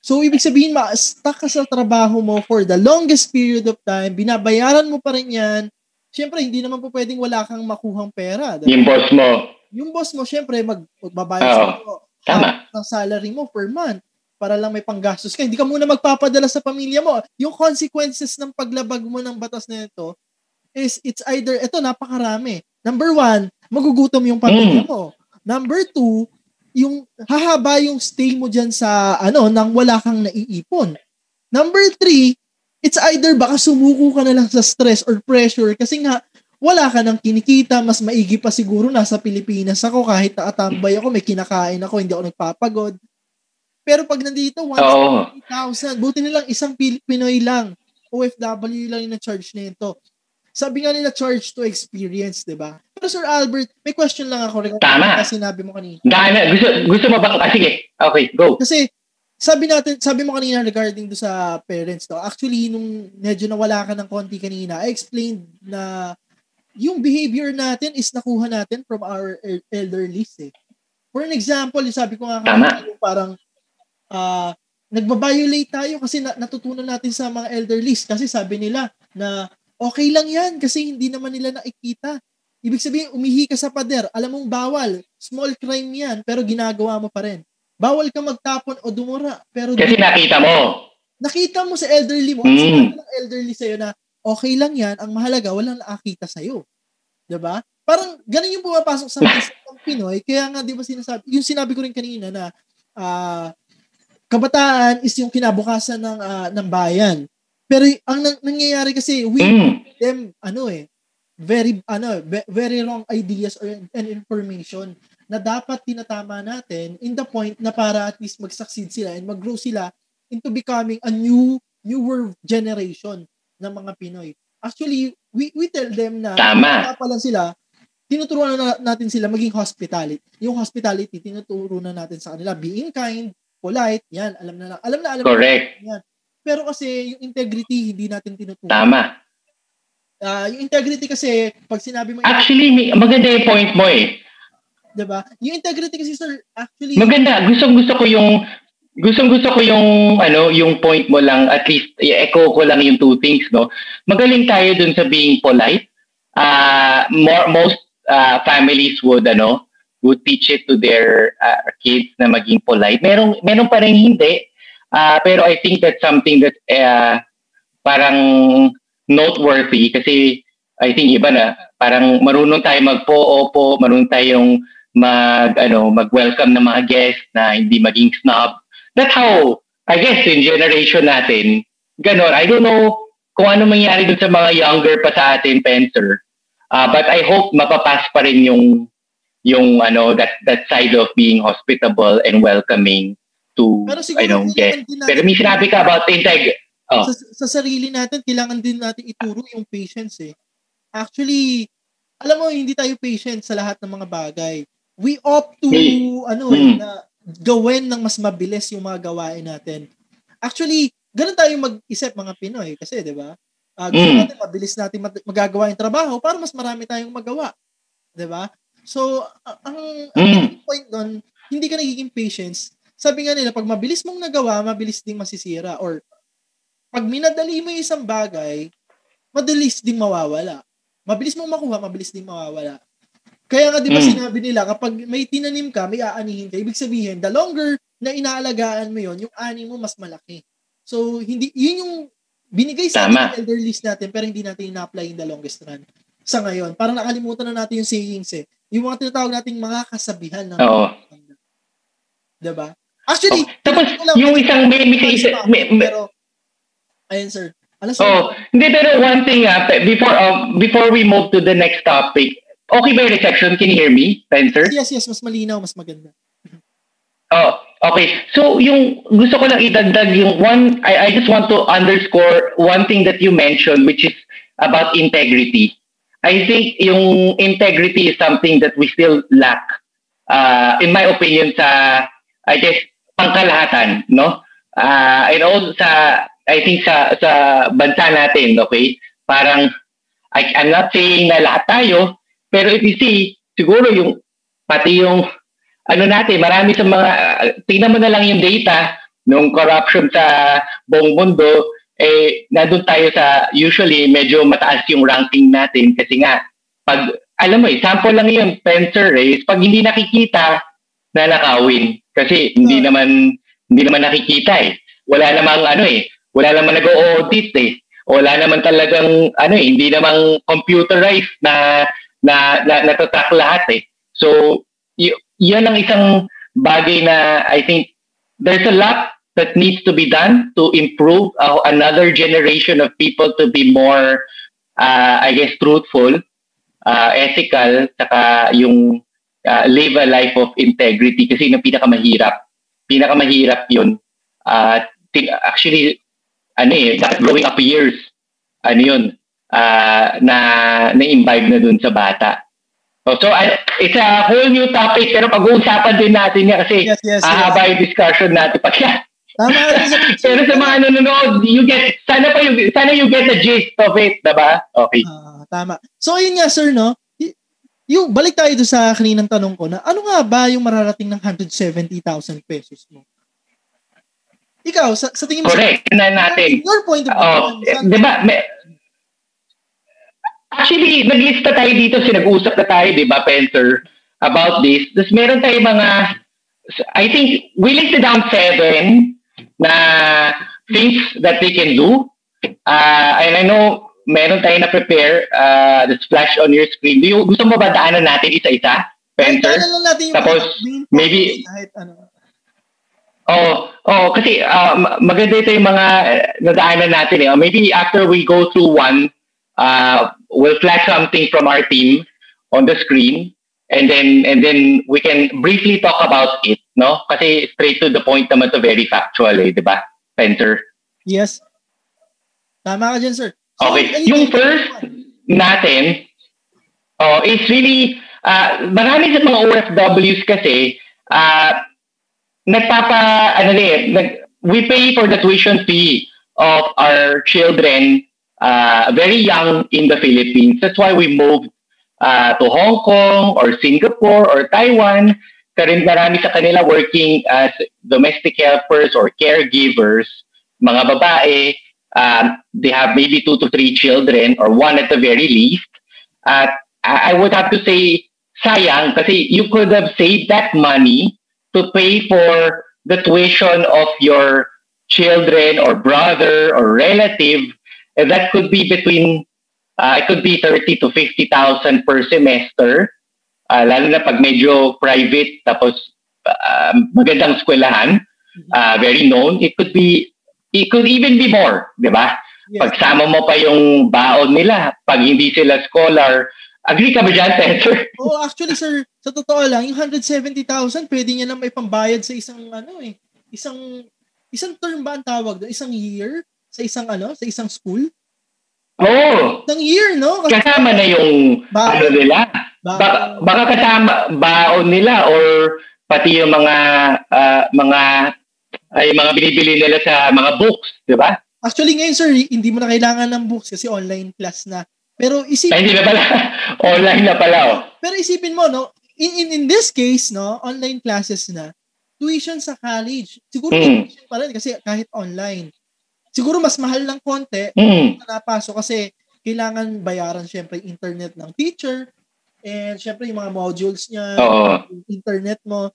So, ibig sabihin, ma-stuck ka sa trabaho mo for the longest period of time, binabayaran mo pa rin yan. Siyempre, hindi naman po pwedeng wala kang makuhang pera. Diba? Yung boss mo. Yung boss mo, siyempre, mag, magbabayad sa Tama. ng salary mo per month para lang may panggastos ka. Hindi ka muna magpapadala sa pamilya mo. Yung consequences ng paglabag mo ng batas na ito is it's either, ito napakarami. Number one, magugutom yung pamilya Mm. mo. Number two, yung hahaba yung stay mo dyan sa ano, nang wala kang naiipon. Number three, it's either baka sumuko ka na lang sa stress or pressure kasi nga wala ka nang kinikita, mas maigi pa siguro nasa Pilipinas ako kahit nakatambay ako, may kinakain ako, hindi ako nagpapagod. Pero pag nandito, Oo. 1,000, buti nilang isang Pil- Pinoy lang, OFW lang yung na-charge nito. Sabi nga nila, charge to experience, di ba? Pero Sir Albert, may question lang ako regarding Tama. sa sinabi mo kanina. Dahil, gusto, gusto mo bang, ah, sige, okay, go. Kasi sabi natin, sabi mo kanina regarding do sa parents to. Actually, nung medyo nawala ka ng konti kanina, I explained na yung behavior natin is nakuha natin from our el- elderlies eh. For an example, sabi ko nga kanina, yung parang ah nagbabiolate tayo kasi na, natutunan natin sa mga elderlies kasi sabi nila na okay lang yan kasi hindi naman nila nakikita. Ibig sabihin, umihi ka sa pader, alam mong bawal, small crime yan, pero ginagawa mo pa rin. Bawal ka magtapon o dumura, pero Kasi nakita mo. nakita mo sa elderly mo, Mm. sinabi ng elderly sa'yo na okay lang yan, ang mahalaga, walang nakakita sa'yo. ba? Parang ganun yung pumapasok sa [LAUGHS] isip ng Pinoy, kaya nga 'di ba sinasabi, yung sinabi ko rin kanina na ah, kabataan is yung kinabukasan ng ah, ng bayan. Pero ang nang- nangyayari kasi we Mm. them ano eh very ano ve- very wrong ideas or and information na dapat tinatama natin in the point na para at least mag-succeed sila and mag-grow sila into becoming a new newer generation ng mga Pinoy. Actually, we we tell them na Tama. pa lang sila, tinuturuan na natin sila maging hospitality. Yung hospitality, tinuturo na natin sa kanila being kind, polite, yan, alam na alam na alam na Correct. Pero kasi yung integrity hindi natin tinuturo. Tama. Ah, yung integrity kasi pag sinabi mo, Actually, may- maganda yung point mo eh. 'di ba? Yung integrity kasi sir, actually Maganda. Gustong gusto ko yung gustong gusto ko yung ano yung point mo lang at least i-echo ko lang yung two things no magaling tayo dun sa being polite uh, more most uh, families would ano would teach it to their uh, kids na maging polite merong meron pa rin hindi uh, pero I think that's something that uh, parang noteworthy kasi I think iba na parang marunong tayo magpo opo marunong tayong mag ano mag-welcome ng mga guests na hindi maging snob. That's how I guess in generation natin ganon. I don't know kung ano mangyari dun sa mga younger pa sa atin, Pencer. Uh, but I hope mapapas pa rin yung yung ano that that side of being hospitable and welcoming to Pero siguro I din natin- Pero may sinabi ka about integ Oh. sa, sa sarili natin, kailangan din natin ituro yung patience eh. Actually, alam mo, hindi tayo patient sa lahat ng mga bagay. We opt to, Hey. ano eh, Hmm. na gawin ng mas mabilis yung mga gawain natin. Actually, ganun tayo mag-isip mga Pinoy kasi, di ba? Ah, gusto Mm. natin, mabilis natin mag- magagawa yung trabaho para mas marami tayong magawa. Di ba? So, a- ang, ang Mm. point doon, hindi ka nagiging patience. Sabi nga nila, pag mabilis mong nagawa, mabilis ding masisira. Or, pag minadali mo yung isang bagay, madalis ding mawawala. Mabilis mong makuha, mabilis ding mawawala. Kaya nga, di ba Mm. sinabi nila, kapag may tinanim ka, may aanihin ka. Ibig sabihin, the longer na inaalagaan mo yon yung ani mo mas malaki. So, hindi, yun yung binigay sa Tama. ating elderlies natin, pero hindi natin ina-apply in the longest run. Sa ngayon, parang nakalimutan na natin yung sayings eh. Yung mga tinatawag nating mga kasabihan ng Oo. Diba? Actually, Oh, tapos wala, yung isang may, may, isa- may, may, pero, ayun sir. Alam sir, Oh, hindi pero one thing ah, before uh, before we move to the next topic. Okay ba yung reception? Can you hear me, Spencer? yes, yes, mas malinaw, mas maganda. Oh, okay. So yung gusto ko lang idagdag yung one I I just want to underscore one thing that you mentioned which is about integrity. I think yung integrity is something that we still lack. Uh, in my opinion sa I guess pangkalahatan, no? Uh, and also sa I think sa sa bansa natin, okay? Parang I, I'm not saying na lahat tayo, pero if you see, siguro yung pati yung ano natin, marami sa mga, tingnan mo na lang yung data, nung corruption sa buong mundo, eh, nandun tayo sa, usually, medyo mataas yung ranking natin kasi nga, pag, alam mo eh, sample lang yun, Spencer eh, pag hindi nakikita, nanakawin. Kasi hindi Hmm. naman, hindi naman nakikita eh. Wala namang ano eh, wala namang nag-audit eh. Wala naman talagang, ano eh, hindi namang computerized na, na, na natatrack lahat eh. So, y- yan ang isang bagay na I think there's a lot that needs to be done to improve uh, another generation of people to be more, uh, I guess, truthful, uh, ethical, saka yung uh, live a life of integrity kasi yun ang pinakamahirap. Pinakamahirap yun. Uh, actually, ano eh, that growing up years, ano yun, uh, na na-imbibe na dun sa bata. Oh, so, I, it's a whole new topic pero pag-uusapan din natin yan kasi Yes, yes, yes. ahaba yung discussion natin pag yan. [LAUGHS] Tama Pero sa mga nanonood, you get, sana pa yung, sana you get the gist of it, diba? Okay. Ah, tama. So ayun nga sir no. Yung balik tayo doon sa kaninang tanong ko na ano nga ba yung mararating ng 170,000 pesos mo? Ikaw sa, sa tingin mo Correct. Na natin. Your point of view. Oh, di ba? May, actually, naglista tayo dito, sinag-usap na tayo, di ba, Spencer, about this. Tapos meron tayo mga, I think, we listed down seven na things that they can do. Uh, and I know, meron tayo na prepare uh, that's flash on your screen. Do you, gusto mo ba daanan natin isa-isa, Spencer? Daanan lang natin yung Tapos, main maybe- kahit ano. Oh, oh, kasi uh, ma- maganda ito yung mga uh, nadaanan natin eh. Maybe after we go through one, uh, we'll flash something from our team on the screen and then and then we can briefly talk about it, no? Kasi straight to the point naman to very factual eh, 'di ba? Spencer. Yes. Tama ka dyan, sir. So, Okay, anything- yung first natin oh, is really uh, marami sa mga OFWs kasi uh, nagpapa ano eh, nag, we pay for the tuition fee of our children uh, very young in the Philippines. That's why we moved uh, to Hong Kong or Singapore or Taiwan. Karin marami sa kanila working as domestic helpers or caregivers, mga babae, um, they have maybe two to three children or one at the very least. At I I would have to say, sayang, kasi you could have saved that money to pay for the tuition of your children or brother or relative. And that could be between, uh, it could be 30 to 50,000 per semester. Uh, lalo na pag medyo private, tapos uh, magandang eskwelahan, uh, very known, it could be, it could even be more, di ba? Yes. Pagsama mo pa yung baon nila, pag hindi sila scholar, agree ka ba dyan, [LAUGHS] Spencer? Oh, actually sir, sa totoo lang, yung 170,000 pwede niya na may pambayad sa isang ano eh, isang isang term ba ang tawag doon? Isang year sa isang ano, sa isang school? Oo. Isang year, no? Kasi kasama na yung Baon. ano nila. Baon. Baka, baka kasama baon nila or pati yung mga ah, mga ay mga binibili nila sa mga books, di ba? actually ngayon sir, hindi mo na kailangan ng books kasi online class na. Pero Ay, isipin hindi na pala. [LAUGHS] Online na pala, oh. Pero isipin mo, no, in, in, in this case, no, online classes na, tuition sa college, siguro Mm. tuition pa rin kasi kahit online. Siguro mas mahal ng konti Mm. na napasok kasi kailangan bayaran syempre internet ng teacher and syempre yung mga modules niya, Oo. internet mo.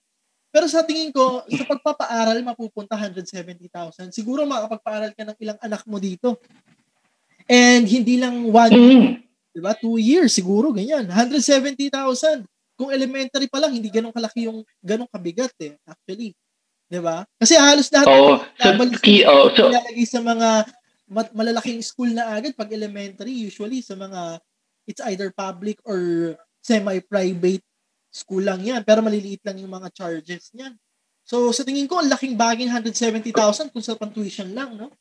Pero sa tingin ko, sa pagpapaaral, mapupunta 170,000. Siguro makakapagpaaral ka ng ilang anak mo dito. And hindi lang one Mm. Diba? Two years siguro, ganyan. 170,000. Kung elementary pa lang, hindi ganun kalaki yung ganun kabigat eh, actually. Diba? Kasi halos lahat Oo. So, key, oh, so, nilalagay sa mga mat- malalaking school na agad pag elementary, usually sa mga, it's either public or semi-private school lang yan. Pero maliliit lang yung mga charges niyan. So, sa tingin ko, ang laking bagay ng 170,000 kung sa pang-tuition lang, no?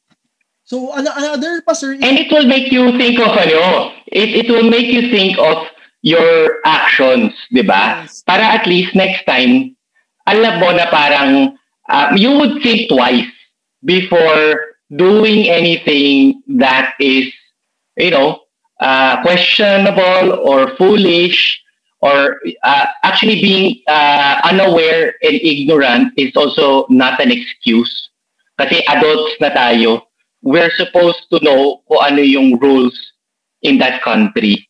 So, ano- another pa, sir, and it will make you think of ano, it, it will make you think of your actions, di ba? Yes. Para at least next time, alam mo na parang um, you would think twice before doing anything that is, you know, uh, questionable or foolish or uh, actually being uh, unaware and ignorant is also not an excuse. Kasi adults na tayo, we're supposed to know kung ano yung rules in that country.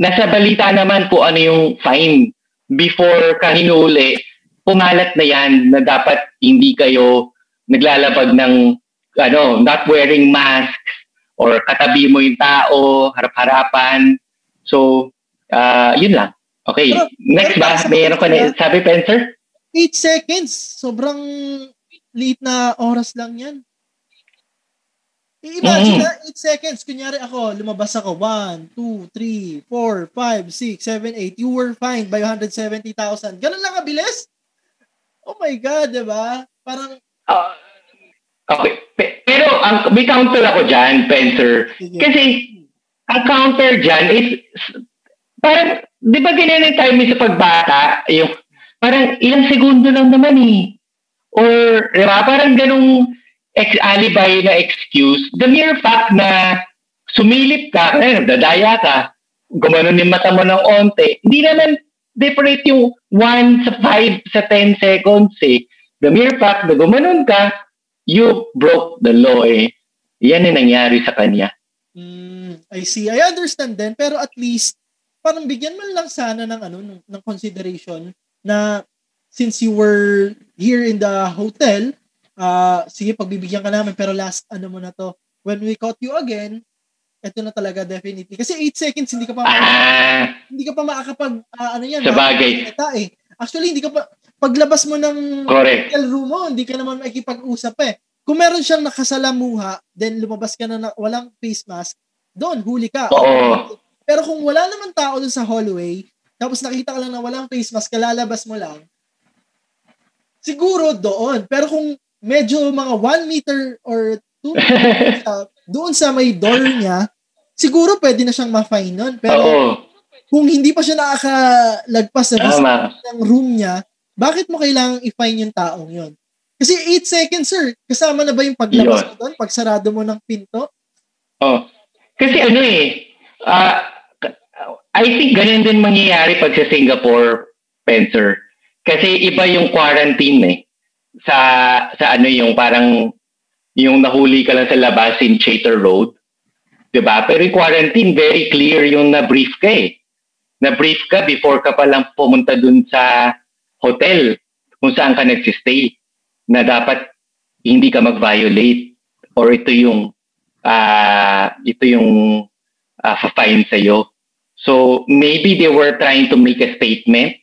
Nasa balita naman po ano yung fine before ka hinuli, pumalat na yan na dapat hindi kayo naglalabag ng ano, not wearing masks or katabi mo yung tao, harap-harapan. So, uh, yun lang. Okay, Pero- next ba? Mayroon ko na, sabi Spencer? 8 seconds. Sobrang liit na oras lang yan. I-imagine Mm. na 8 seconds. Kunyari ako, lumabas ako. 1, 2, 3, 4, 5, 6, 7, 8. You were fined by 170,000. Ganun lang kabilis? Oh my God, di ba? Parang, Ah, okay. Pe- Pero ang, may counter ako dyan, Spencer. sige. Kasi ang counter dyan is parang, di ba ganyan time sa pagbata? Yung, parang ilang segundo lang naman eh. Or, di ba, parang ganong ex alibi na excuse. The mere fact na sumilip ka, eh, nagdadaya ka, gumanon yung mata mo ng onte, hindi naman different yung 1 sa 5 sa 10 seconds eh. The mere fact na gumanon ka, you broke the law eh. Yan yung nangyari sa kanya. Mm, I see. I understand din. Pero at least, parang bigyan man lang sana ng, ano, ng, ng consideration na since you were here in the hotel, uh, sige, pagbibigyan ka namin, pero last, ano mo na to, when we caught you again, ito na talaga definitely. Kasi 8 seconds, hindi ka pa, Ah, hindi ka pa makakapag, ah, ano yan, Sa bagay. makakapagsalita eh. Actually, hindi ka pa, paglabas mo ng correct. hotel room mo, hindi ka naman makikipag-usap eh. Kung meron siyang nakasalamuha, then lumabas ka na, na walang face mask, doon, huli ka. Oo. Pero kung wala naman tao doon sa hallway, tapos nakita ka lang na walang face mask, kalalabas mo lang, siguro doon. Pero kung medyo mga 1 meter or 2 meter [LAUGHS] sa- doon sa may door niya, siguro pwede na siyang ma-fine nun. Pero Oo. kung hindi pa siya nakakalagpas sa ng room niya, bakit mo kailangang i-fine yung taong yon? Kasi 8 seconds, sir. Kasama na ba yung paglabas Yun. mo doon? Pag sarado mo ng pinto? Oh. Kasi ano eh, ah, I think ganun din mangyayari pag sa Singapore, Spencer. Kasi iba yung quarantine eh. Sa, sa ano yung parang, yung nahuli ka lang sa labas in Chater Road. 'Di ba? Pero yung quarantine, very clear yung na-brief ka eh. Na-brief ka before ka pa lang pumunta dun sa hotel kung saan ka nagsistay na dapat hindi ka mag-violate or ito yung ah ito yung uh, fine sa iyo. So maybe they were trying to make a statement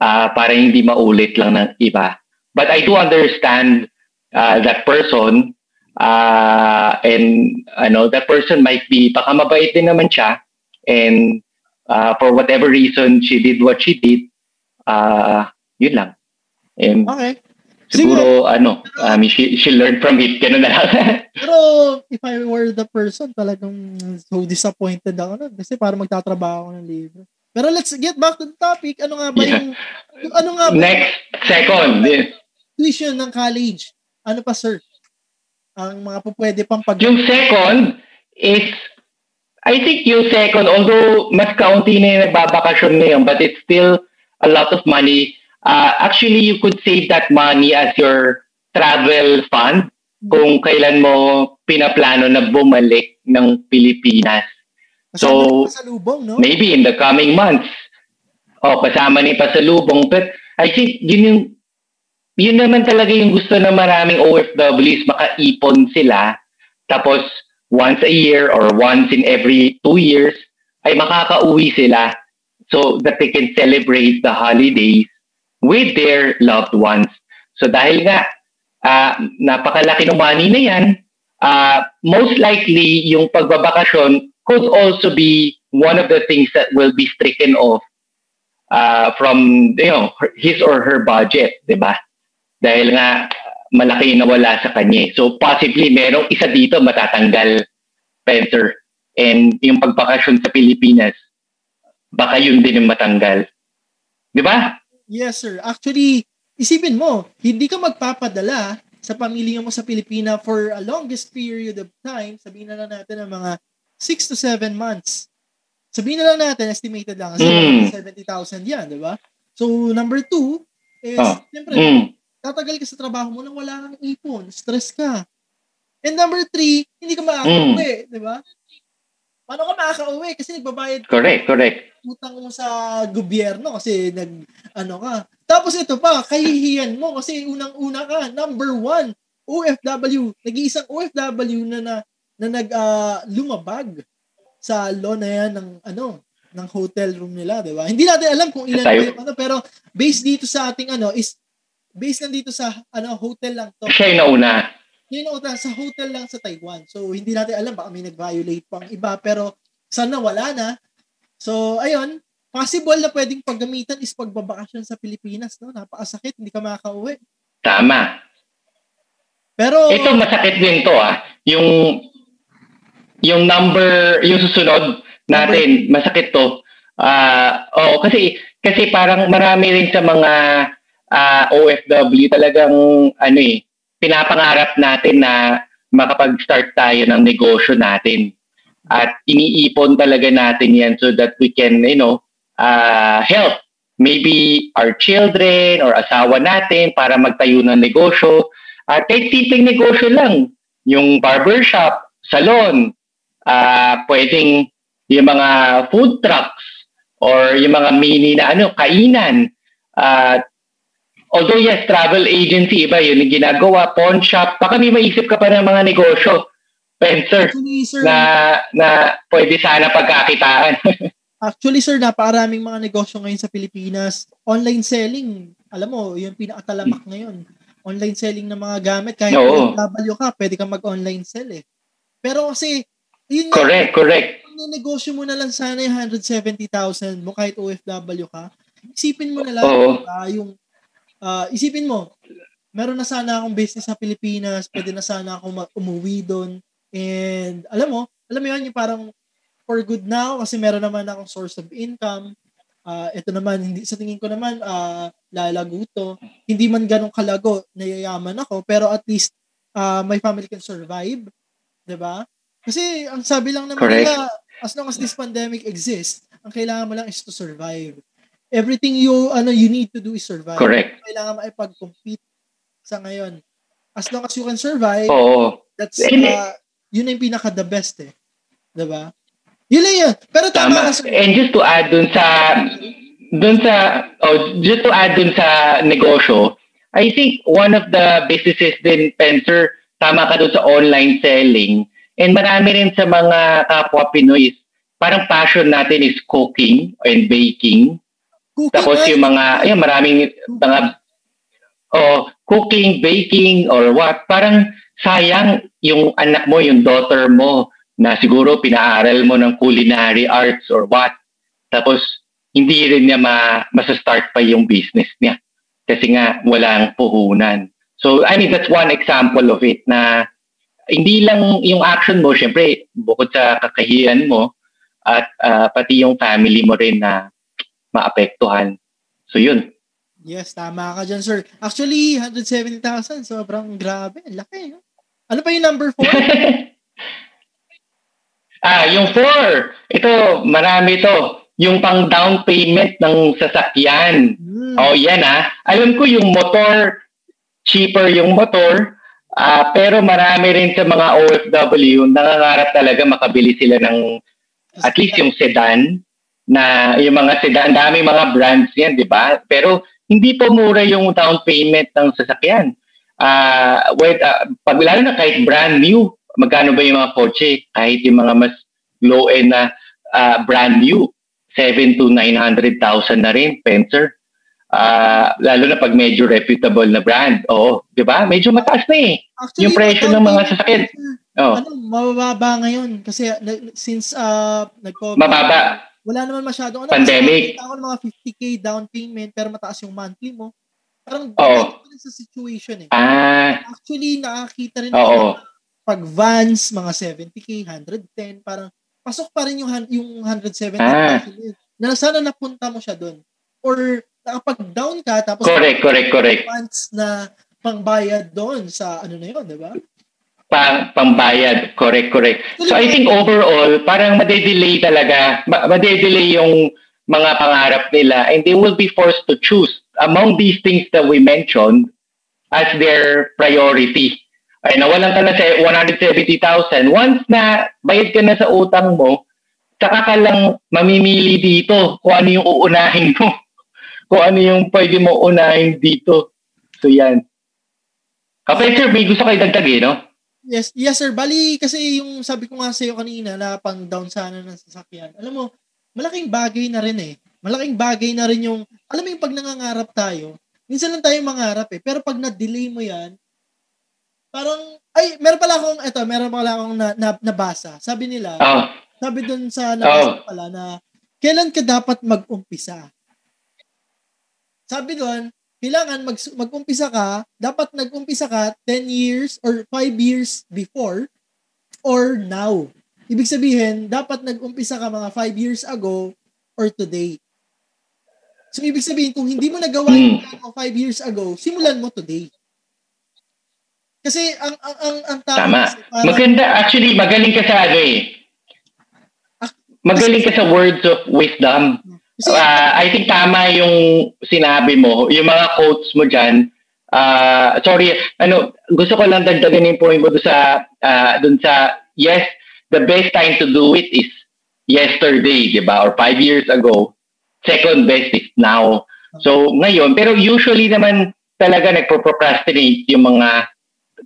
ah para hindi maulit lang ng iba. But I do understand uh, that person uh, and ano that person might be baka mabait din naman siya and uh, for whatever reason she did what she did uh, yun lang. And Okay. Siguro ano, I mean, she, she learned from it. Ganun na lang. [LAUGHS] Pero if I were the person, talagang so disappointed ako nun. Kasi para magtatrabaho ako ng libre. Pero let's get back to the topic. Ano nga ba yung, ano nga ba Next, second. yeah. tuition ng college? Ano pa, sir? Ang mga po pwede pang pag... Yung second is, I think yung second, although mas kaunti na yung nagbabakasyon ngayon, but it's still a lot of money. Uh, actually, you could save that money as your travel fund kung kailan mo pinaplano na bumalik ng Pilipinas. so, sa lubong, no? maybe in the coming months. Oh, kasama ni pasalubong. But I think yun yung yun naman talaga yung gusto ng maraming OFWs, makaipon sila. Tapos once a year or once in every two years ay makakauwi sila so that they can celebrate the holidays with their loved ones. So dahil nga ah, napakalaki ng money na yan, ah, most likely yung pagbabakasyon could also be one of the things that will be stricken off uh, from you know his or her budget, 'di ba? Dahil nga malaki yung nawala sa kanya. eh. So possibly merong isa dito matatanggal Spencer and yung pagbakasyon sa Pilipinas baka yun din yung matanggal. 'Di ba? Yes, sir. Actually, isipin mo, hindi ka magpapadala sa pamilya mo sa Pilipina for a longest period of time, sabihin na lang natin ng mga 6 to 7 months. Sabihin na lang natin, estimated lang, kasi Mm. 70,000 yan, di ba? So, number two is, Oh. siyempre, Mm. tatagal ka sa trabaho mo nang wala kang ipon, stress ka. And number three, hindi ka makaka-uwi, di ba? Paano ka makaka-uwi? Kasi nagbabayad ka Correct, correct. utang mo sa gobyerno kasi nag, ano ka. Tapos ito pa, kahihiyan mo kasi unang-una ka, number one, OFW, nag-iisang OFW na na, na nag ah, lumabag sa law na yan ng ano ng hotel room nila, di ba? Hindi natin alam kung ilan yung ano, pero based dito sa ating ano is based lang dito sa ano hotel lang to. Siya yung nauna. Utak, sa hotel lang sa Taiwan. So, hindi natin alam, baka may nag-violate pang iba, pero sana wala na. So, ayun, possible na pwedeng paggamitan is pagbabakasyon sa Pilipinas, no? Napakasakit, hindi ka makaka-uwi. Tama. Pero, Ito masakit din to ah. Yung yung number, yung susunod natin, masakit to. Ah, oo kasi kasi parang marami rin sa mga ah, OFW talagang ano eh, pinapangarap natin na makapag-start tayo ng negosyo natin. At iniipon talaga natin yan so that we can, you know, uh, help maybe our children or asawa natin para magtayo ng negosyo. At kahit simpleng negosyo lang, yung barbershop, salon, ah pwedeng yung mga food trucks or yung mga mini na ano, kainan. At although yes, travel agency, iba yun yung ginagawa, pawn shop, baka may maisip ka pa ng mga negosyo, Spencer, actually, sir, na, na pwede sana pagkakitaan. [LAUGHS] actually, sir, napakaraming mga negosyo ngayon sa Pilipinas. Online selling, alam mo, yung pinakatalamak ngayon. Online selling ng mga gamit, kahit Oo. OFW ka, pwede ka mag-online sell eh. Pero kasi, yun nga, correct, correct. Kung negosyo mo na lang sana yung 170,000 mo kahit OFW ka, isipin mo na lang Oo. ah, yung ah, isipin mo, meron na sana akong business sa Pilipinas, pwede na sana ako ma- umuwi doon. And alam mo, alam mo yun, yung parang for good now kasi meron naman akong source of income. Ah, ito naman hindi sa tingin ko naman ah, lalago to. Hindi man ganong kalago, nayayaman ako, pero at least ah, my family can survive, ba? Kasi ang sabi lang naman Correct. nila, as long as this pandemic exists, ang kailangan mo lang is to survive. Everything you ano you need to do is survive. Correct. Kailangan makipag-compete sa ngayon. As long as you can survive, Oo. that's Hindi. uh, yun yung pinaka the best eh. 'Di ba? Yun lang yun. Pero tama, Tama. ka sir. And just to add dun sa dun sa oh, just to add dun sa negosyo, I think one of the businesses din Spencer, tama ka dun sa online selling. And marami rin sa mga kapwa Pinoy is parang passion natin is cooking and baking. Cooking, Tapos yung mga, ayun, maraming mga, oh, cooking, baking, or what. Parang sayang yung anak mo, yung daughter mo, na siguro pinaaral mo ng culinary arts or what. Tapos, hindi rin niya ma, masastart pa yung business niya. Kasi nga, walang puhunan. So, I mean, that's one example of it na hindi lang yung action mo, syempre, bukod sa kakahiyan mo, at ah, pati yung family mo rin na maapektuhan. So yun. Yes, tama ka dyan, sir. Actually, 170,000, sobrang grabe. Laki, no? Ano pa yung number 4? [LAUGHS] ah, yung four. Ito, marami to. Yung pang down payment ng sasakyan. Hmm. Oh, yan ah. Alam ko yung motor, cheaper yung motor, ah, pero marami rin sa mga OFW, nangangarap talaga makabili sila ng at least yung sedan na yung mga sedan, dami mga brands yan, di ba? Pero hindi po mura yung down payment ng sasakyan. Ah, wait, ah, pag lalo na kahit brand new, magkano ba yung mga kotse? Kahit yung mga mas low end na ah, brand new, 7 to 900,000 na rin, Spencer. Ah, lalo na pag medyo reputable na brand. Oo, di ba? Medyo mataas na eh. Actually, yung presyo ng mga sasakyan. Oh, Ano, mababa ngayon. Kasi since uh, nag-COVID, mababa. Wala naman masyadong, ano, Pandemic. kasi nakita ko ng mga 50k down payment, pero mataas yung monthly mo. Parang, rin sa situation eh. Ah, Actually, nakakita rin ako pag vans, mga 70k, 110, parang pasok pa rin yung, yung 170,000 Ah. yun. na sana napunta mo siya doon. Or nakapag-down ka, tapos correct, correct, correct. funds na pangbayad doon sa ano na yun, di ba? Pang pambayad. Correct, correct. So I think overall, parang madedelay talaga, ma- madedelay yung mga pangarap nila and they will be forced to choose. Among these things that we mentioned, as their priority. Ay, nawalan ka na sa 170,000. Once na bayad ka na sa utang mo, saka ka lang mamimili dito kung ano yung uunahin mo. [LAUGHS] kung ano yung pwede mo unahin dito. So yan. Kapag sir, may gusto kayo dagdag eh, no? Yes, yes sir. Bali kasi yung sabi ko nga sa iyo kanina na pang down sana ng sasakyan. Alam mo, malaking bagay na rin eh. Malaking bagay na rin yung alam mo yung pag nangangarap tayo, minsan lang tayo mangarap eh. Pero pag na-delay mo 'yan, parang ay, meron pala akong eto, meron pala akong na, na, nabasa. Sabi nila, Oh, sabi dun sa nabasa Oh. pala na kailan ka dapat mag-umpisa? Sabi doon, kailangan mag, mag-umpisa ka, dapat nag-umpisa ka 10 years or 5 years before or now. Ibig sabihin, dapat nag-umpisa ka mga 5 years ago or today. So, ibig sabihin, kung hindi mo nagawa Hmm. yung 5 years ago, simulan mo today. Kasi ang ang ang, ang tama. kasi parang- Maganda. Actually, magaling ka sa ano eh. Magaling ka sa words of wisdom. Kasi, Uh, I think tama yung sinabi mo, yung mga quotes mo dyan. Uh, sorry, ano, gusto ko lang dagdagan yung point mo doon sa, uh, dun sa, yes, the best time to do it is yesterday, di ba? Or five years ago. Second best is now. So, ngayon, pero usually naman talaga nagpo-procrastinate yung mga,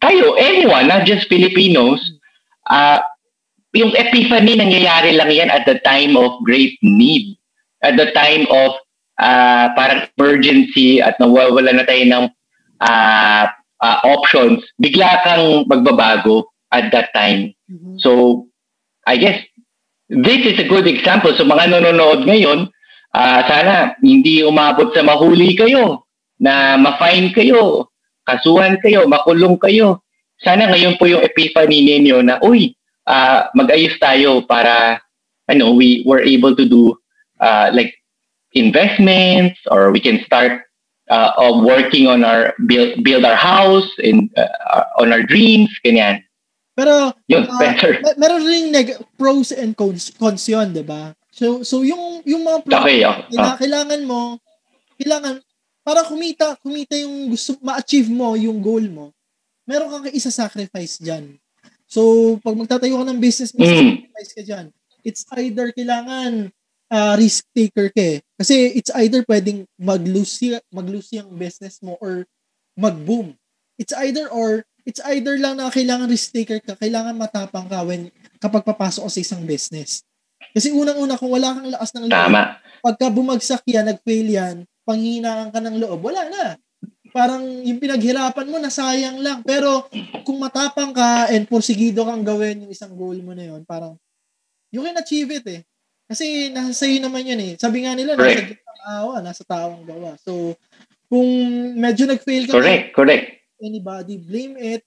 tayo, anyone, not just Filipinos, uh, yung epiphany nangyayari lang yan at the time of great need at the time of uh, parang emergency at nawawala na tayo ng uh, uh, options, bigla kang magbabago at that time. Mhm. So, I guess, this is a good example. So, mga nanonood ngayon, uh, sana hindi umabot sa mahuli kayo, na ma-fine kayo, kasuhan kayo, makulong kayo. Sana ngayon po yung epiphany ninyo na, uy, uh, mag-ayos tayo para ano, we were able to do uh, like investments or we can start uh, of working on our build build our house and uh, on our dreams ganyan pero yun Ah, better mer- meron ring neg- pros and cons, cons yun, di ba? So, so yung, yung mga pros, okay oh, kailangan, oh. kailangan mo, kailangan, para kumita, kumita yung gusto, ma-achieve mo yung goal mo, meron kang isa-sacrifice dyan. So, pag magtatayo ka ng business, may Mm. sacrifice ka dyan. It's either kailangan ah, risk taker ka eh. Kasi it's either pwedeng mag-lose, mag-lose yung business mo or mag-boom. It's either or, it's either lang na kailangan risk taker ka, kailangan matapang ka when, kapag papasok ka sa isang business. Kasi unang-una, kung wala kang lakas ng loob, tama pagka bumagsak yan, nag-fail yan, panghinaan ka ng loob, wala na. Parang yung pinaghirapan mo, nasayang lang. Pero kung matapang ka and porsigido kang gawin yung isang goal mo na yun, parang you can achieve it eh. Kasi nasa sa'yo naman yun eh. Sabi nga nila, nasa Correct. gitnang awa, nasa tawang gawa. So, kung medyo nag-fail ka correct correct anybody, blame it,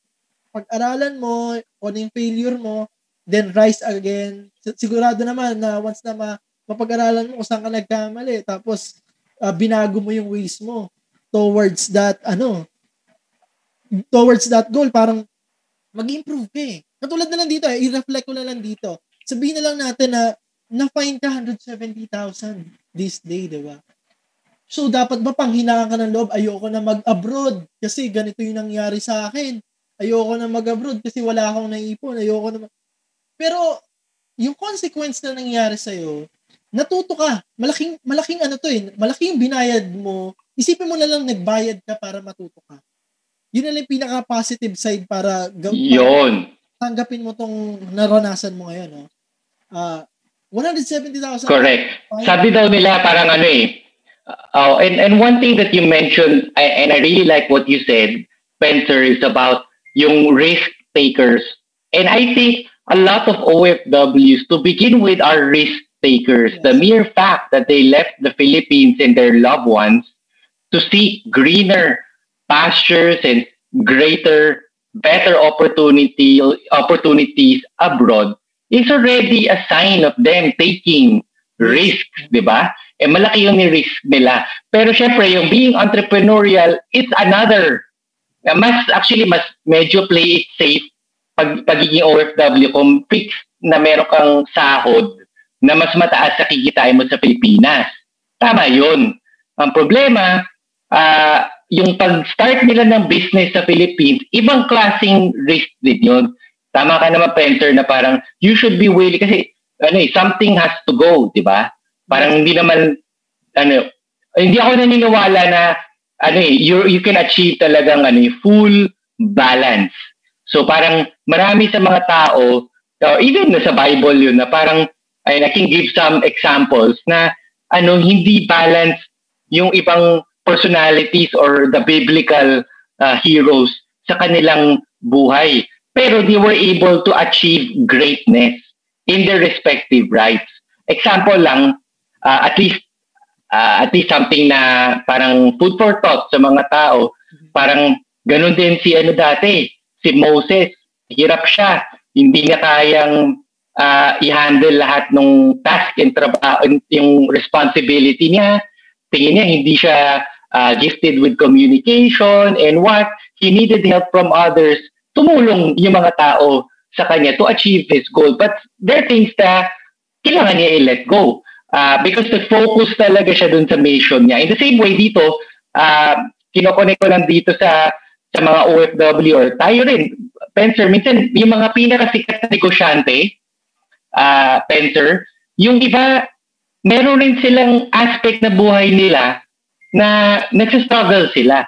pag-aralan mo, kung ano yung failure mo, then rise again. Si- Sigurado naman na once na ma, mapag-aralan mo kung saan ka nagkamali, tapos ah, binago mo yung ways mo towards that, ano, towards that goal, parang mag-improve ka eh. Katulad na lang dito eh, i-reflect ko na lang dito. Sabihin na lang natin na na-fine ka 170,000 this day, di ba? So, dapat ba panghinaan ka ng loob? Ayoko na mag-abroad kasi ganito yung nangyari sa akin. Ayoko na mag-abroad kasi wala akong naipon. Ayoko na mag- Pero, yung consequence na nangyari sa'yo, natuto ka. Malaking, malaking ano to eh. Malaking binayad mo. Isipin mo na lang nagbayad ka para matuto ka. Yun na lang pinaka-positive side para, ga- yun tanggapin mo tong naranasan mo ngayon. No? Ah, 170,000. correct. sabi daw nila parang ano eh oh, and and one thing that you mentioned I- and I really like what you said Spencer is about yung risk takers. And I think a lot of OFWs to begin with are risk takers. The mere fact that they left the Philippines and their loved ones to seek greener pastures and greater better opportunity opportunities abroad is already a sign of them taking risks, di ba? Eh, malaki yung risk nila. Pero syempre, yung being entrepreneurial, it's another. Uh, Mas, actually, mas medyo play it safe pag, pagiging OFW kung fixed na meron kang sahod na mas mataas sa kikitain mo sa Pilipinas. Tama yun. Ang problema, ah, yung pag-start nila ng business sa Philippines, ibang klaseng risk din yun. Tama ka naman, Pencer, na parang you should be willing kasi ano eh, something has to go, di ba? Parang hindi naman, ano, hindi ako naniniwala na ano eh, you, you can achieve talagang ano, eh, full balance. So parang marami sa mga tao, uh, even na sa Bible yun, na parang, ay, I can give some examples na ano, hindi balance yung ibang personalities or the biblical uh, heroes sa kanilang buhay. Pero they were able to achieve greatness in their respective rights. Example lang, uh, at least uh, at least something na parang food for thought sa mga tao. Parang ganun din si ano dati, si Moses. Hirap siya. Hindi niya kayang uh, i-handle lahat ng task and trabaho, yung responsibility niya. Tingin niya hindi siya uh, gifted with communication and what. He needed help from others tumulong yung mga tao sa kanya to achieve his goal. But there are things na kailangan niya i-let go. Uh, because nag-focus talaga siya dun sa mission niya. In the same way dito, uh, kinokonek ko lang dito sa sa mga OFW or tayo rin. Pencer, minsan yung mga pinakasikat na negosyante, uh, Pencer, yung iba, meron rin silang aspect na buhay nila na nagsastruggle sila.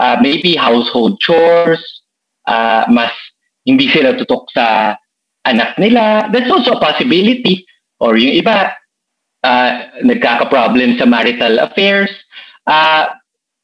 Uh, maybe household chores, uh, mas hindi sila tutok sa anak nila. That's also a possibility. Or yung iba, uh, nagkaka-problem sa marital affairs. Uh,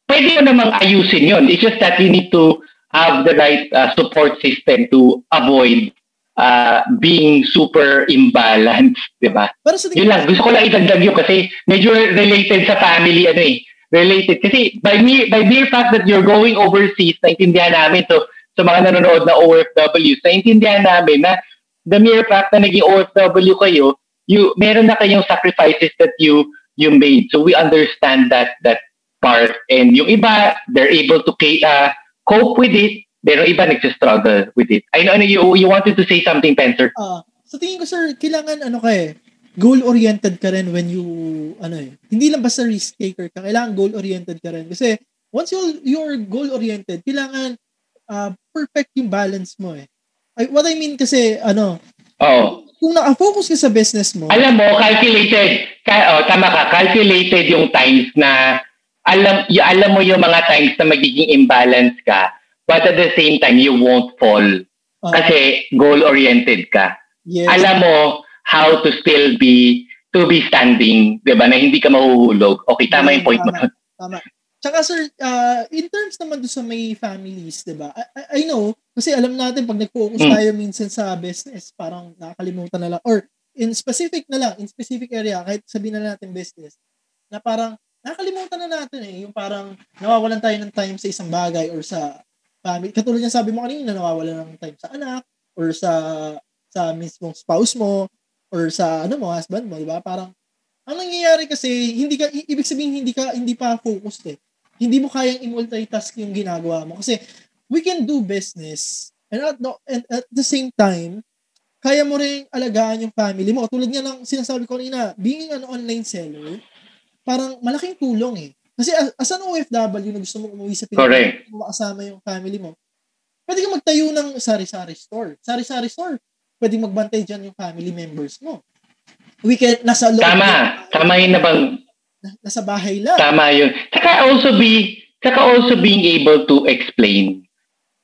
pwede mo namang ayusin yon. It's just that you need to have the right uh, support system to avoid uh, being super imbalanced, [LAUGHS] di ba? Pero sa yun lang, gusto ko lang idagdag yun kasi medyo related sa family, ano eh, related. Kasi by mere, by mere fact that you're going overseas, naintindihan namin, so sa mga nanonood na OFW, naintindihan namin na the mere fact na naging OFW kayo, you meron na kayong sacrifices that you you made. So we understand that that part. And yung iba, they're able to uh, cope with it, pero iba nagsistruggle with it. I know, ano, you, you wanted to say something, Pencer? Uh, sa tingin ko, sir, kailangan ano ka eh, goal-oriented ka rin when you, ano eh, hindi lang basta risk taker ka, kailangan goal-oriented ka rin. Kasi once you're, you're goal-oriented, kailangan uh, perfect yung balance mo eh. I, what I mean kasi, ano, oh. kung naka-focus ka sa business mo. Alam mo, calculated. Ka, oh, tama ka, calculated yung times na alam, y- alam mo yung mga times na magiging imbalance ka, but at the same time, you won't fall. Uh, kasi goal-oriented ka. Yes. Alam mo how to still be to be standing, 'di ba? Na hindi ka mahuhulog. Okay, tama yung point tama, mo. Tama. Tsaka sir, uh, in terms naman do sa may families, 'di ba? I, I know kasi alam natin pag nag-focus mm. tayo minsan sa business, parang nakakalimutan na lang or in specific na lang, in specific area, kahit sabihin na natin business, na parang nakakalimutan na natin eh, yung parang nawawalan tayo ng time sa isang bagay or sa family. Katulad ng sabi mo kanina, nawawalan ng time sa anak or sa sa mismong spouse mo or sa ano mo, husband mo, di ba? Parang ang nangyayari kasi hindi ka ibig sabihin hindi ka hindi pa focused eh hindi mo kayang i-multitask yung ginagawa mo. Kasi we can do business and at, no, and at the same time, kaya mo rin alagaan yung family mo. Tulad nga ng sinasabi ko kanina, being an online seller, parang malaking tulong eh. Kasi as, as an OFW na gusto mo umuwi sa Pilipinas, mo makasama yung family mo, pwede ka magtayo ng sari-sari store. Sari-sari store. Pwede magbantay dyan yung family members mo. We can, nasa loob. Tama. Tama yun na bang nasa bahay lang. Tama yun. Saka also be, saka also being able to explain,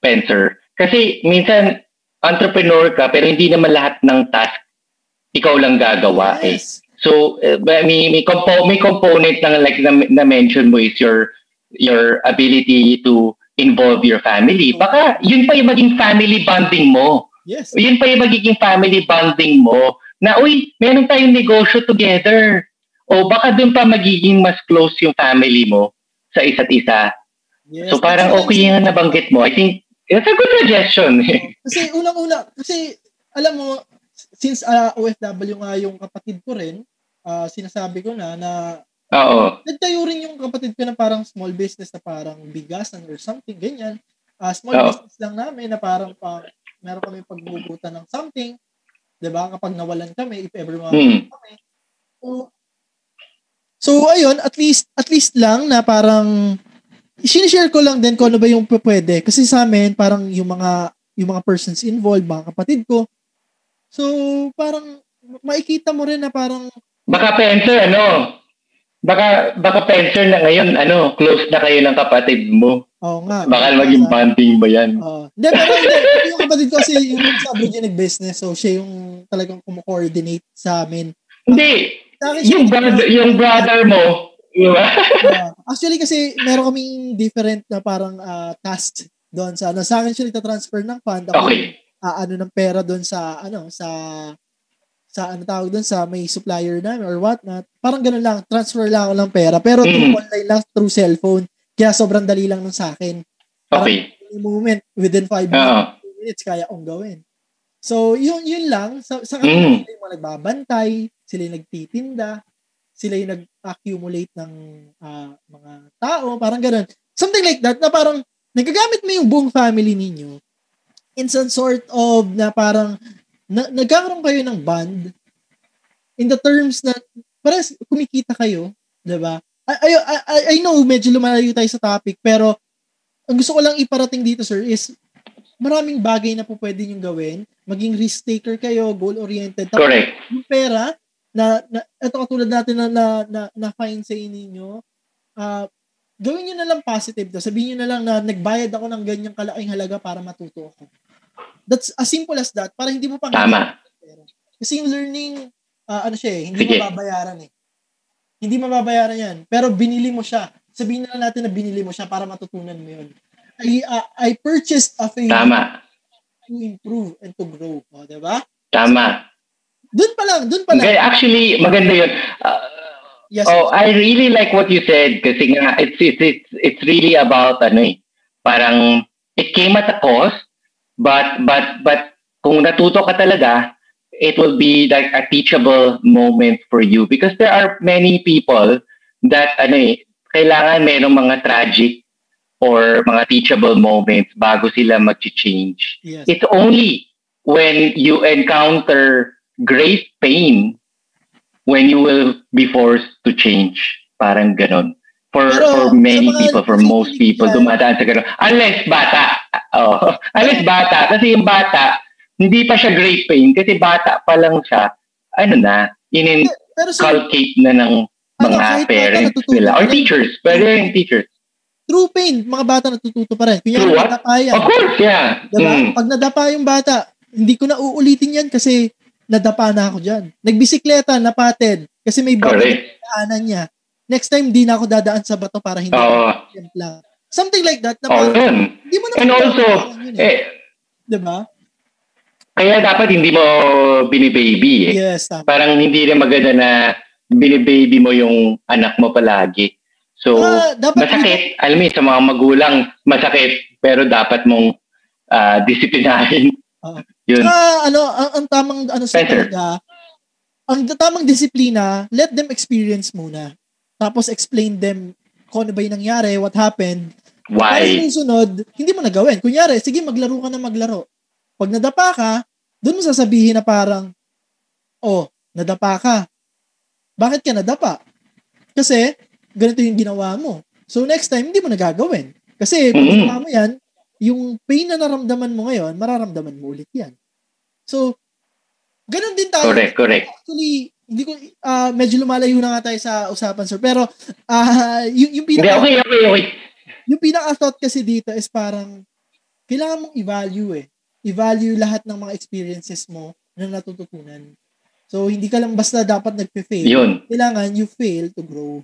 Spencer. Kasi minsan, entrepreneur ka, pero hindi naman lahat ng task ikaw lang gagawa eh. yes. eh. So, uh, may, may, compo- may component na like na, na mention mo is your your ability to involve your family. Baka yun pa yung maging family bonding mo. Yes. Yun pa yung magiging family bonding mo na, uy, meron tayong negosyo together. O baka doon pa magiging mas close yung family mo sa isa't isa. Yes, so parang okay yung nabanggit mo. I think it's a good suggestion. kasi unang-una, kasi alam mo, since uh, ah, OFW nga yung kapatid ko rin, uh, sinasabi ko na na Oo. Nagtayo rin yung kapatid ko na parang small business na parang bigasan or something, ganyan. Uh, small Oo. business lang namin na parang pa, meron kami pagbubutan ng something. 'di ba Kapag nawalan kami, if ever mawalan hmm. kami. So, So ayun, at least at least lang na parang sinishare ko lang din kung ano ba yung pwede. Kasi sa amin, parang yung mga yung mga persons involved, mga kapatid ko. So, parang makikita mo rin na parang Baka Pencer, ano? Baka, baka Pencer na ngayon, ano, close na kayo ng kapatid mo. Oo nga. Baka maging banting ba yan? Oo. Hindi, pero hindi. yung kapatid ko kasi yung sa abroad yung nag-business. So, siya yung talagang kumu-coordinate sa amin. Hindi. Yung brother, yung brother mo, di ba? Ah, actually kasi meron kaming different na parang ah, tasks doon sa ano. Sa akin siya nagtatransfer ng fund. Ako Okay. ah, ano ng pera doon sa ano sa sa ano tawag doon sa may supplier namin or what not. Parang ganun lang, transfer lang ako ng pera pero through Mm. online lang through cellphone. Kaya sobrang dali lang nun sa akin. Okay. Yung moment within 5 Oo. minutes kaya kong gawin. So, yun yun lang sa sa Mm. yung mga nagbabantay, sila yung nagtitinda, sila yung nag-accumulate ng ah, mga tao, parang ganun. Something like that na parang nagagamit mo yung buong family ninyo in some sort of na parang na, nagkakaroon kayo ng bond in the terms na parang kumikita kayo, 'di ba? I, I, I, I know medyo lumalayo tayo sa topic pero ang gusto ko lang iparating dito sir is maraming bagay na po pwede niyong gawin. Maging risk taker kayo, goal oriented. Tapos Correct. yung pera na, na ito katulad natin na na, na, na fine sa ninyo, ah gawin niyo na lang positive to. Sabihin niyo na lang na nagbayad ako ng ganyang kalaking halaga para matuto ako. That's as simple as that. Para hindi mo pang Tama. Kasi yung learning, ah, ano siya eh, hindi Sige. mababayaran eh. Hindi mababayaran yan. Pero binili mo siya. Sabihin na lang natin na binili mo siya para matutunan mo yun. I, ah, I purchased a favor Tama. to improve and to grow. O, diba? Tama. Doon pa lang, doon pa lang. Okay, actually, maganda yun. Uh, Yes. Oh, I really like what you said kasi nga it's it's it's, it's really about ano eh, parang it came at a cost but but but kung natuto ka talaga it will be like a teachable moment for you because there are many people that ano eh, kailangan merong mga tragic or mga teachable moments bago sila mag-change. yes. It's only when you encounter great pain when you will be forced to change. Parang ganon. For, Pero, for many people, for most people, dumadaan sa ganon. Unless bata. Oh, [LAUGHS] unless bata. Kasi yung bata, hindi pa siya great pain kasi bata pa lang siya. Ano na, in-inculcate na ng Ano, mga bata parents nila. Or teachers. Pwede yung teachers. true pain, mga bata natututo pa rin. Kunyari, True what? nadapa yan. Of course, yeah. Diba? Mm. Pag nadapa yung bata, hindi ko na uulitin yan kasi nadapa na ako dyan. Nagbisikleta, napated, kasi may bato na niya. Next time, di na ako dadaan sa bato para hindi ako lang. Something like that. Na Oh, parang, yun. hindi mo na And also, yun, eh. eh, diba? kaya dapat hindi mo binibaby eh. Yes, tama. Parang hindi rin maganda na binibaby mo yung anak mo palagi. So, Ah, dapat masakit. Alam mo, yun, sa mga magulang, masakit. Pero dapat mong ah, disiplinahin. Oo. Yun. Ah, ano, ang, ang tamang ano sa talaga, ang tamang disiplina, let them experience muna. Tapos explain them kung ano ba yung nangyari, what happened. Para Why? yung sunod, hindi mo na gawin. Kunyari, sige, maglaro ka na maglaro. Pag nadapa ka, doon mo sasabihin na parang, oh, nadapa ka. Bakit ka nadapa? Kasi, ganito yung ginawa mo. So, next time, hindi mo na gagawin. Kasi, pag Mhm. ginawa mo yan, yung pain na naramdaman mo ngayon, mararamdaman mo ulit yan. So, ganun din tayo. Correct, correct. Actually, hindi ko, ah, medyo lumalayo na nga tayo sa usapan, sir. Pero, ah, yung, yung pinaka, okay, okay, okay. yung pinaka-thought kasi dito is parang, kailangan mong i-value eh. I-value lahat ng mga experiences mo na natututunan. So, hindi ka lang basta dapat nagpe-fail. Yun, Kailangan you fail to grow.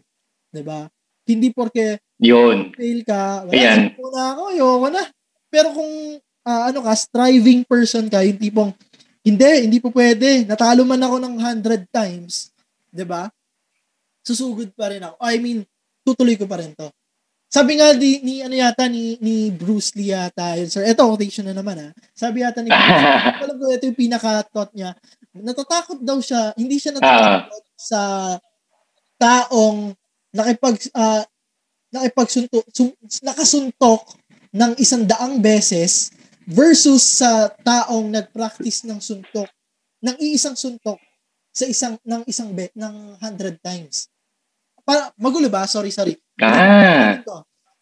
ba? Hindi porke yun. fail ka, wala, Ayan. na ako, ayoko na. Pero kung, ah, ano ka, striving person ka, yung tipong, hindi, hindi po pwede. Natalo man ako ng 100 times. 'di ba? Susugod pa rin ako. I mean, tutuloy ko pa rin to. Sabi nga di, ni ano yata ni ni Bruce Lee yata yun sir. Ito quotation na naman ha. Sabi yata ni Bruce Lee, [LAUGHS] alam ko ito yung pinaka-thought niya. Natatakot daw siya, hindi siya natatakot sa taong nakipag ah, nakipagsuntok sum, nakasuntok ng isang daang beses versus sa taong nagpractice ng suntok ng iisang suntok sa isang ng isang bet ng 100 times. Para magulo ba? Sorry, sorry. ah.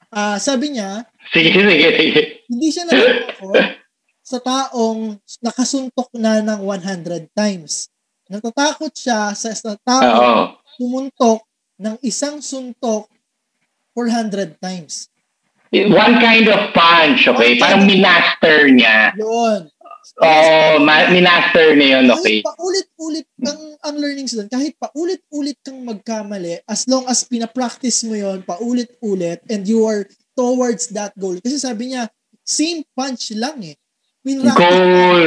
Ah, sabi niya, Sige, sige, sige. hindi siya naloko sa taong nakasuntok na ng 100 times. Natatakot siya sa, sa taong Oo. sumuntok ng isang suntok 400 times. One kind of punch, okay? Parang minaster niya. Yun. Oo, ma- minaster niya yun, okay? Kahit paulit-ulit ang, ang learnings doon, kahit paulit-ulit kang magkamali, as long as pinapractice mo yon paulit-ulit, and you are towards that goal. Kasi sabi niya, same punch lang eh. Pinractice Goal.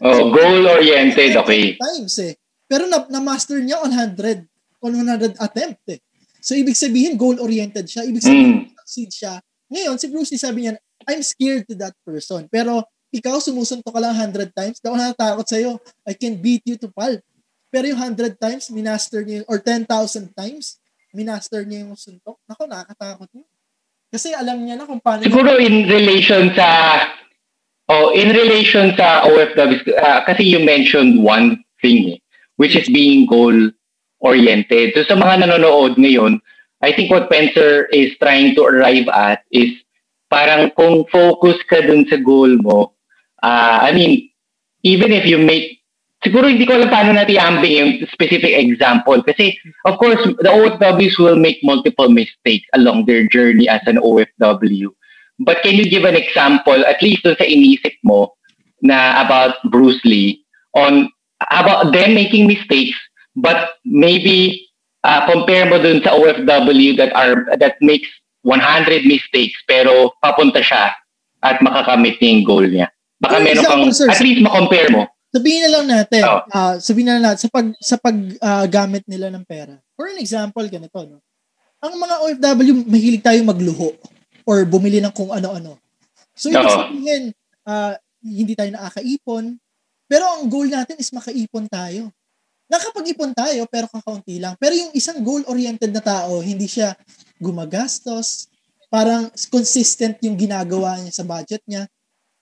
Oh, goal-oriented, okay. times eh. Pero na, na-master niya on 100, on 100 attempt eh. So, ibig sabihin, goal-oriented siya. Ibig sabihin, Mm. succeed siya. Ngayon, si Bruce Lee sabi niya, I'm scared to that person. Pero, ikaw sumusuntok ka lang 100 times, daw natatakot sa'yo. I can beat you to pulp. Pero yung 100 times, minaster niya, or 10,000 times, minaster niya yung suntok. Nako, nakakatakot yun. Kasi alam niya na kung paano Siguro in relation sa oh, in relation sa OFWs ah, kasi you mentioned one thing eh, which is being goal oriented. So sa mga nanonood ngayon, I think what Spencer is trying to arrive at is parang kung focus ka dun sa goal mo, ah, I mean, even if you make siguro hindi ko alam paano natin i-ambing yung specific example. Kasi of course the OFWs will make multiple mistakes along their journey as an OFW but can you give an example at least dun sa inisip mo na about Bruce Lee on about them making mistakes but maybe uh, compare mo dun sa OFW that are that makes 100 mistakes pero papunta siya at makakamit niya yung goal niya baka For meron kang example, sir, at least ma-compare mo Sabihin na lang natin, Oh. ah, sabihin na lang natin, sa pag sa paggamit nila ng pera. For an example, ganito, no? Ang mga OFW, mahilig tayong magluho or bumili ng kung ano-ano. So, ibig Oo. sabihin, ah, hindi tayo nakakaipon, pero ang goal natin is makaipon tayo. Nakapag-ipon tayo, pero kakaunti lang. Pero yung isang goal-oriented na tao, hindi siya gumagastos, parang consistent yung ginagawa niya sa budget niya.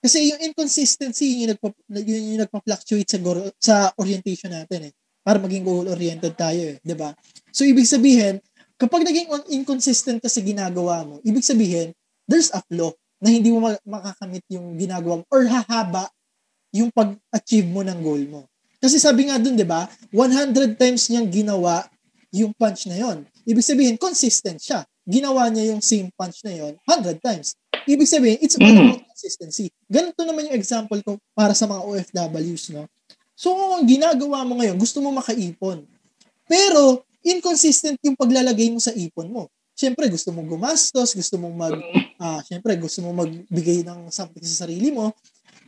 Kasi yung inconsistency, yun yung, nagpa, yun yung nagpa-fluctuate sa, goro- sa orientation natin eh. Para maging goal-oriented tayo eh. 'di ba? So, ibig sabihin, kapag naging inconsistent ka sa ginagawa mo, ibig sabihin, there's a flaw na hindi mo ma- makakamit yung ginagawa mo or hahaba yung pag-achieve mo ng goal mo. Kasi sabi nga dun, di ba, 100 times niyang ginawa yung punch na yon. Ibig sabihin, consistent siya. Ginawa niya yung same punch na yon 100 times. Ibig sabihin, it's all Mm. about consistency. Ganito naman yung example ko para sa mga OFWs, no? So, kung ang ginagawa mo ngayon, gusto mo makaipon. Pero, inconsistent yung paglalagay mo sa ipon mo. Siyempre, gusto mong gumastos, gusto mong mag, ah, siyempre, gusto mong magbigay ng something sa sarili mo.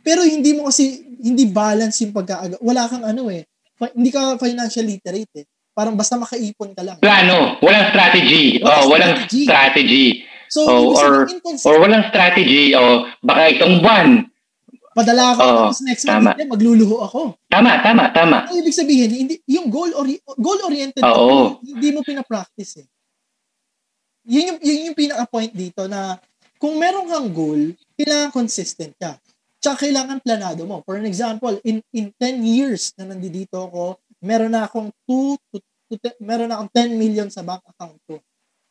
Pero hindi mo kasi, hindi balance yung pagkaaga. Wala kang ano eh. Hindi ka financial literate eh. Parang basta makaipon ka lang. Plano, walang strategy. Walang oh, walang strategy. strategy. So, Oh, or-. Or walang strategy. O baka itong buwan. Padala ako, Oo, tapos next tama. month, eh, magluluho ako. Tama, tama, tama. Ang ibig sabihin, hindi, yung goal ori- goal-oriented, Oo. hindi mo pinapractice eh. Yun yung, yun yung pinaka-point dito na kung meron kang goal, kailangan consistent ka. Tsaka kailangan planado mo. For an example, in in 10 years na nandito ako, meron na akong 2 to, to te- meron na akong 10 million sa bank account ko.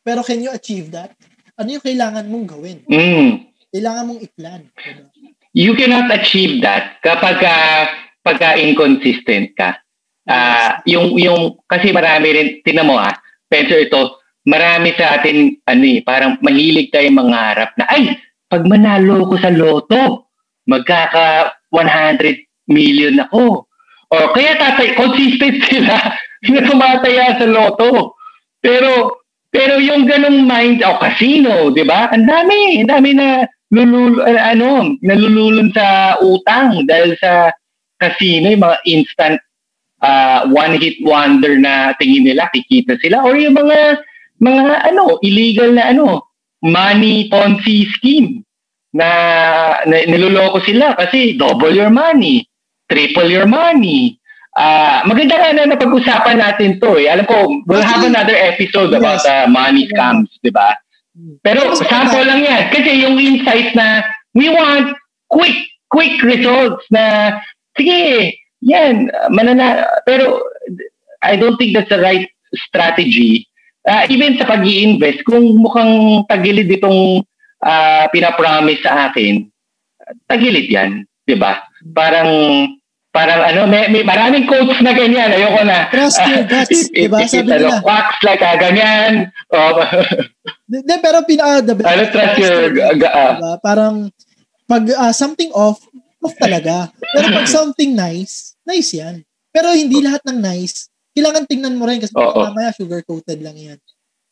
Pero can you achieve that? Ano yung kailangan mong gawin? Mm. Kailangan mong i-plan. Diba? You cannot achieve that kapag uh, pagka inconsistent ka. Ah, yung yung kasi marami rin tinan mo ah, Spencer ito, marami sa atin ano eh, parang mahilig tayong mangarap na ay, pag manalo ko sa loto, magkaka 100 million ako. O kaya tatay, consistent [LAUGHS] sila na tumataya sa loto. Pero pero yung ganong mind, o casino, di ba? Ang dami, ang dami na lulul, ano, nalululun sa utang dahil sa casino, yung mga instant uh, one-hit wonder na tingin nila, kikita sila. Or yung mga, mga ano, illegal na ano, money Ponzi scheme na, na niloloko sila kasi double your money, triple your money. Ah, maganda nga na napag-usapan natin to eh. Alam ko, we'll have another episode about uh, money scams, di ba? Pero sample lang yan. Kasi yung insight na we want quick, quick results na sige, yan, manana, pero I don't think that's the right strategy. Uh, even sa pag invest kung mukhang tagilid itong uh, pinapromise sa akin, tagilid yan, di ba? Parang, parang ano, may, may maraming quotes na ganyan, ayoko na. Trust your guts, [LAUGHS] di ba? Sabi nila. Wax like ah, ganyan. Oh. Pero pinaka, the best. Ano trust your, uh, diba? Parang, pag uh, something off, off talaga. Pero pag [LAUGHS] something nice, nice yan. Pero hindi lahat ng nice, kailangan tingnan mo rin kasi oh, mamaya sugar-coated lang yan.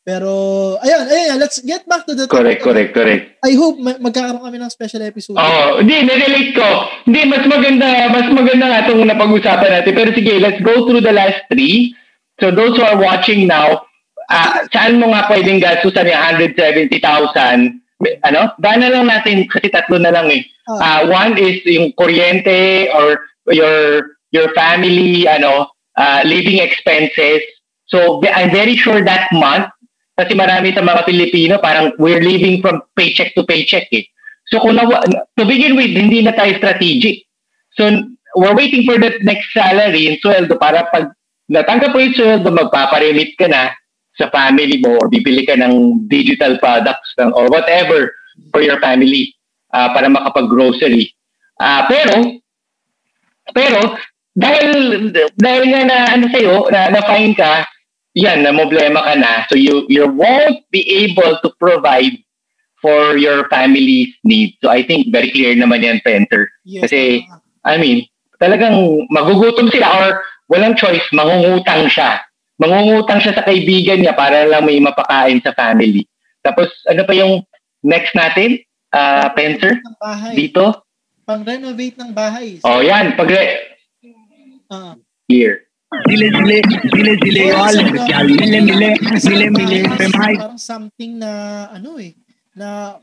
Pero, ayun, ayun, let's get back to the Correct, correct, correct. I hope ma- magkakaroon kami ng special episode. Oo, oh, hindi, nirelate ko. Hindi, mas maganda, mas maganda nga itong napag-usapan natin. Pero sige, let's go through the last three. So those who are watching now, uh, saan mo nga pwedeng gastusan yung 170,000? Ano? Daan na lang natin kasi tatlo na lang eh. Uh, one is yung kuryente or your your family, ano, uh, living expenses. So I'm very sure that month, kasi marami sa mga Pilipino, parang we're living from paycheck to paycheck eh. So kung nawa, to begin with, hindi na tayo strategic. So we're waiting for the next salary and sweldo para pag natanggap mo yung sweldo, magpaparemit ka na sa family mo or bibili ka ng digital products ng, or whatever for your family uh, para makapag-grocery. Uh, pero, pero, dahil dahil nga na ano sa'yo, na, na-fine ka, yan, na problema ka na. So you you won't be able to provide for your family's needs. So I think very clear naman yan, Penter. Yes. Kasi, I mean, talagang magugutom sila or walang choice, mangungutang siya. Mangungutang siya sa kaibigan niya para lang may mapakain sa family. Tapos, ano pa yung next natin, uh, Pencer? Dito? Pang-renovate ng bahay. Oh, yan. Pag Uh, Here. Dile, dile, dile, dile, mile, mile, mile, mile, Parang something na, ano eh, na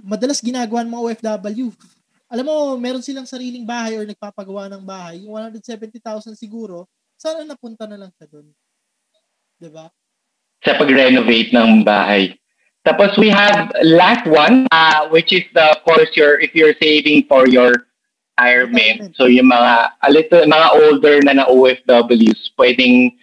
madalas ginagawa ng mga OFW. Alam mo, meron silang sariling bahay or nagpapagawa ng bahay, yung 170,000 siguro, sana napunta na lang sa doon. Diba? Sa pag-renovate ng bahay. Tapos we have last one, uh, which is the, of course, your, if you're saving for your retirement. So yung mga a little, mga older na na OFWs, pwedeng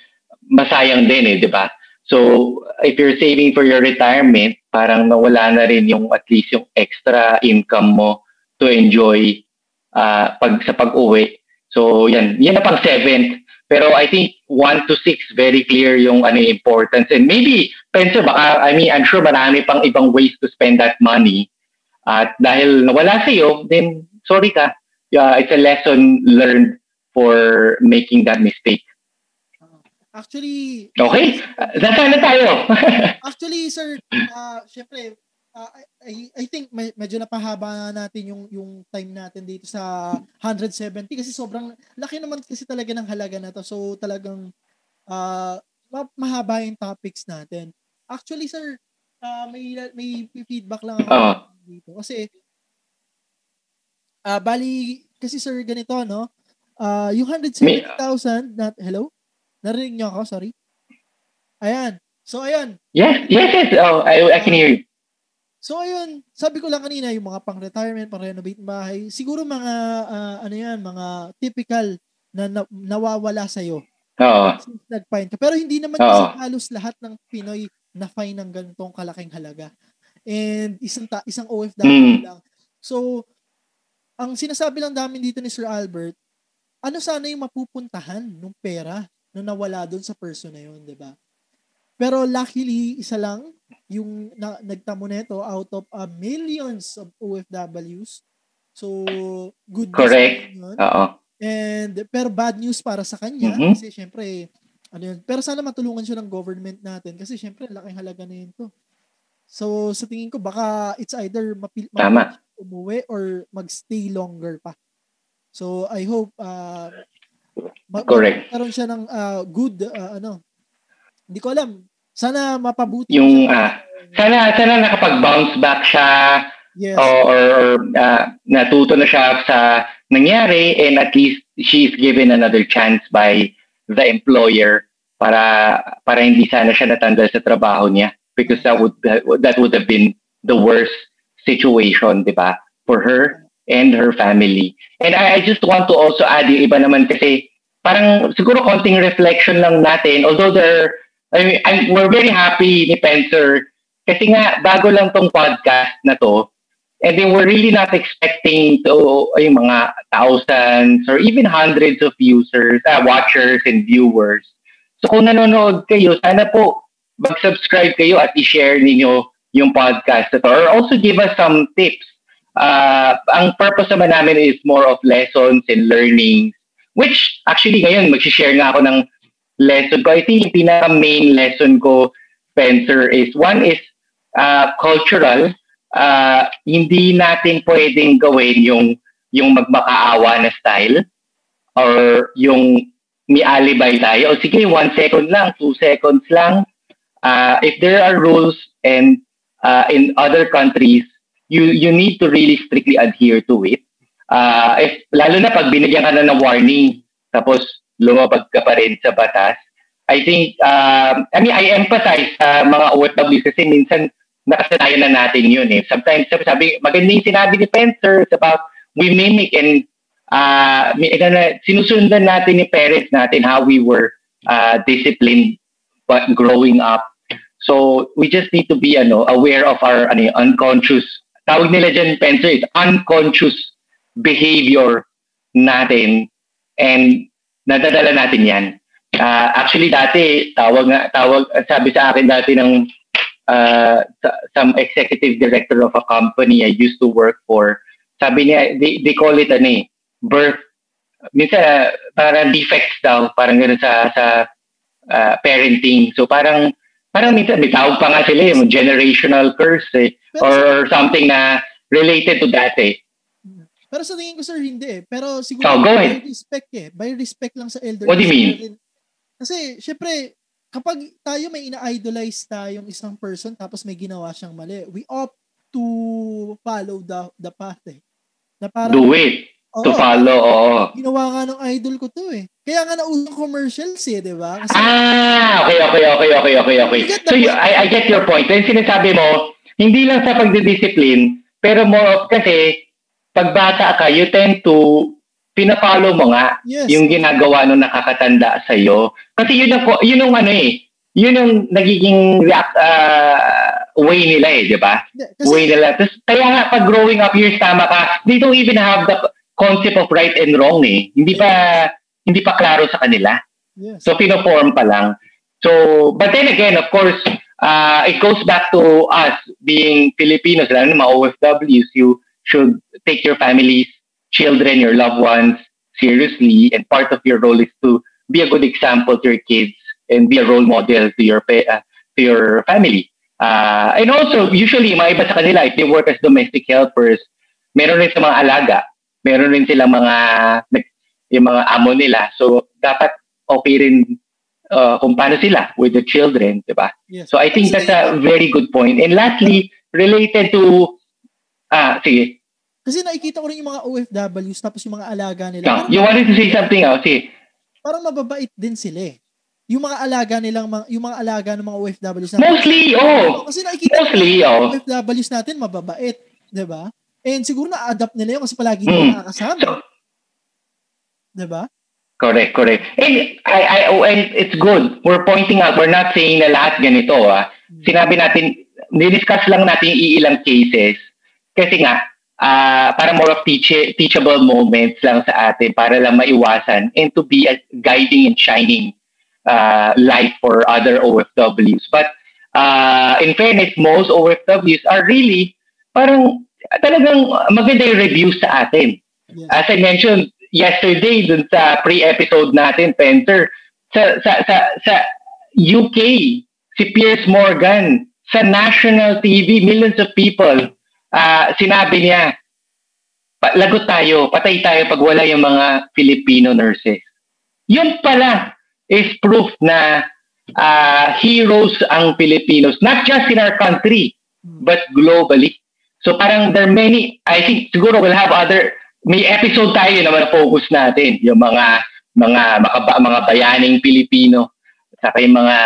masayang din eh, di ba? So if you're saving for your retirement, parang nawala na rin yung at least yung extra income mo to enjoy uh, pag sa pag-uwi. So yan, yan na pang seventh. Pero I think one to six, very clear yung ano importance. And maybe, Spencer, baka, I mean, I'm sure marami pang ibang ways to spend that money. At dahil nawala sa'yo, then sorry ka, yeah, it's a lesson learned for making that mistake. Actually, okay. Nasaan na tayo? [LAUGHS] actually, sir, uh, syempre, uh, I, I think may, medyo napahaba natin yung yung time natin dito sa 170 kasi sobrang laki naman kasi talaga ng halaga na to. So talagang uh, mahaba yung topics natin. Actually, sir, uh, may may feedback lang ako uh. dito kasi Uh, bali, kasi sir, ganito, no? Uh, yung 170,000, not, hello? Narinig niyo ako, sorry? Ayan. So, ayan. Yes, yes, yes. Oh, I, I can hear you. So, ayun, sabi ko lang kanina, yung mga pang-retirement, pang-renovate bahay, siguro mga, uh, ano yan, mga typical na, na nawawala sa'yo. Oo. Since nag-fine ka. Pero hindi naman kasi halos lahat ng Pinoy na fine ng ganitong kalaking halaga. And isang ta- isang OFW mm. lang. So, ang sinasabi lang namin dito ni Sir Albert, ano sana yung mapupuntahan ng pera na nawala doon sa person na yun, di ba? Pero luckily, isa lang yung na, nagtamo nito out of uh, millions of OFWs. So, good news Correct. Oo. And, pero bad news para sa kanya mm-hmm. kasi syempre, ano yun. Pero sana matulungan siya ng government natin kasi syempre, laking halaga na yun to. So, sa tingin ko, baka it's either mapil- Tama umuwi or magstay longer pa. So I hope uh, ma- Correct. magkaroon siya ng uh, good uh, ano. Hindi ko alam. Sana mapabuti yung uh, sana sana nakapag-bounce back siya yes. or, or uh, natuto na siya sa nangyari and at least she's given another chance by the employer para para hindi sana siya natanggal sa trabaho niya because that would that would have been the worst situation, di ba? For her and her family. And I, I just want to also add yung iba naman kasi parang siguro konting reflection lang natin although there I mean, I'm, we're very happy ni Pencer Kasi nga, bago lang tong podcast na to, and then we're really not expecting to, ay, mga thousands or even hundreds of users, uh, watchers and viewers. So kung nanonood kayo, sana po mag-subscribe kayo at i-share ninyo yung podcast na to. Or also give us some tips. Uh, ang purpose naman namin is more of lessons and learnings, which actually ngayon mag-share nga ako ng lesson ko. I think yung pinaka-main lesson ko, Spencer, is one is uh, cultural. Uh, hindi natin pwedeng gawin yung yung magmakaawa na style or yung may alibay tayo. O sige, one second lang, two seconds lang. Uh, if there are rules and uh, in other countries, you you need to really strictly adhere to it. Uh, if, lalo na pag binigyan ka na ng warning, tapos lumabag ka pa rin sa batas. I think, uh, I mean, I emphasize sa uh, mga OFWs kasi minsan nakasanayan na natin yun eh. Sometimes, sabi, maganda yung sinabi ni Spencer about we mimic and uh, sinusundan natin ni parents natin how we were uh, disciplined but growing up. So, we just need to be ano, aware of our ano, unconscious, tawag nila dyan, Spencer, is unconscious behavior natin and nadadala natin yan. Uh, actually, dati, tawag, nga, tawag, sabi sa akin dati ng uh, some executive director of a company I used to work for, sabi niya, they, they call it ano eh, birth, minsan uh, parang defects daw, parang gano'n sa, sa uh, parenting. So parang, parang minsan may tawag pa nga sila yung generational curse eh, or something na related to that eh. Pero sa tingin ko sir, hindi eh. Pero siguro oh, go by respect eh. By respect lang sa elder. What do you mean? Kasi, syempre, kapag tayo may ina-idolize tayong isang person tapos may ginawa siyang mali, we opt to follow the the path eh. Na parang, Do it. Oo, to follow, oo. Ginawa nga ng idol ko to eh. Kaya nga nausang commercials eh, di ba? Kasi, ah, okay, okay, okay, okay, okay, okay. So, you, I, I get your point. Then sinasabi mo, hindi lang sa pagdidiscipline, pero more of kasi, pagbata ka, you tend to pinapalo mo nga yes. yung ginagawa nung nakakatanda sa iyo. Kasi yun ang yun yung ano eh, yun yung nagiging react, uh, way nila eh, di ba? Way nila. Tapos, kaya nga, pag growing up years, tama ka, they don't even have the concept of right and wrong eh. Hindi pa, hindi pa klaro sa kanila. Yes. So, pinoform pa lang. So, but then again, of course, uh, it goes back to us being Filipinos, lalo na mga OFWs, you should take your families children, your loved ones seriously, and part of your role is to be a good example to your kids and be a role model to your uh, to your family. Uh, and also, usually, mga iba sa kanila, if they work as domestic helpers, meron rin sa mga alaga, meron rin sila mga, yung mga amo nila. So, dapat okay rin uh, kung paano sila with the children, di ba? Yes. So, I think that's a very good point. And lastly, related to, ah, sige, kasi nakikita ko rin yung mga OFWs tapos yung mga alaga nila. Yeah, you wanted to say something else, eh. Parang mababait din sila eh. Yung mga alaga nilang yung mga alaga ng mga OFWs natin. Mostly, oh. Kasi nakikita Mostly, oh. OFWs natin mababait, 'di ba? And siguro na-adapt nila yun kasi palagi hmm. nakakasama. So, 'Di ba? Correct, correct. And I, I, oh, and it's good. We're pointing out, we're not saying na lahat ganito. Ah. Hmm. Sinabi natin, ni-discuss lang natin iilang cases. Kasi nga, uh, para more of teach teachable moments lang sa atin para lang maiwasan and to be a guiding and shining uh, light for other OFWs. But uh, in fairness, most OFWs are really parang talagang maganda yung reviews sa atin. Yeah. As I mentioned yesterday dun sa pre-episode natin, Penter, sa, sa, sa, sa UK, si Piers Morgan, sa national TV, millions of people uh, sinabi niya, lagot tayo, patay tayo pag wala yung mga Filipino nurses. Yun pala is proof na uh, heroes ang Filipinos, not just in our country, but globally. So parang there are many, I think siguro we'll have other, may episode tayo na focus natin, yung mga mga makaba, mga bayaning Pilipino. Saka yung mga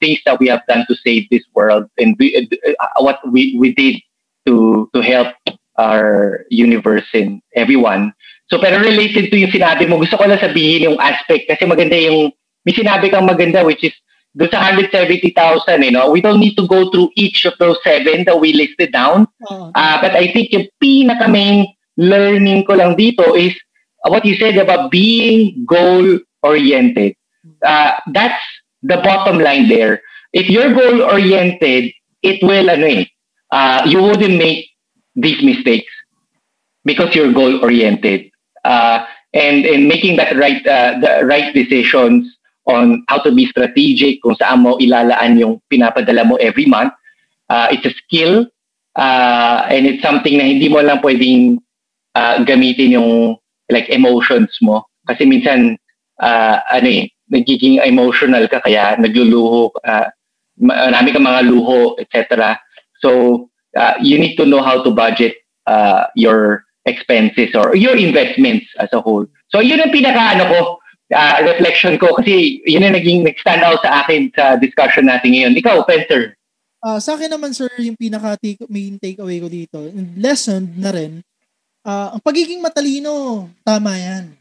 things that we have done to save this world. And we, uh, what we we did to to help our universe and everyone. So pero related to yung sinabi mo, gusto ko lang sabihin yung aspect. Kasi maganda yung may sinabi kang maganda which is sa 170,000, you know, we don't need to go through each of those seven that we listed down. Oo. Uh, but I think yung pinaka main learning ko lang dito is what you said about being goal-oriented. Uh, that's the bottom line there. If you're goal-oriented, it will, ano eh, uh, you wouldn't make these mistakes because you're goal-oriented. Uh, and, and making that right, uh, the right decisions on how to be strategic, kung saan mo ilalaan yung pinapadala mo every month. Uh, it's a skill uh, and it's something na hindi mo lang pwedeng uh, gamitin yung like emotions mo. Kasi minsan, uh, ano eh, nagiging emotional ka kaya nagluluho, uh, marami kang mga luho, etc. So, uh, you need to know how to budget uh, your expenses or your investments as a whole. So, yun ang pinaka ano ko, uh, reflection ko kasi yun ang naging nag-stand out sa akin sa discussion natin ngayon. Ikaw, Spencer. Ah, sa akin naman sir, yung pinaka take, main takeaway ko dito, lesson na rin, ah, ang pagiging matalino, tama yan.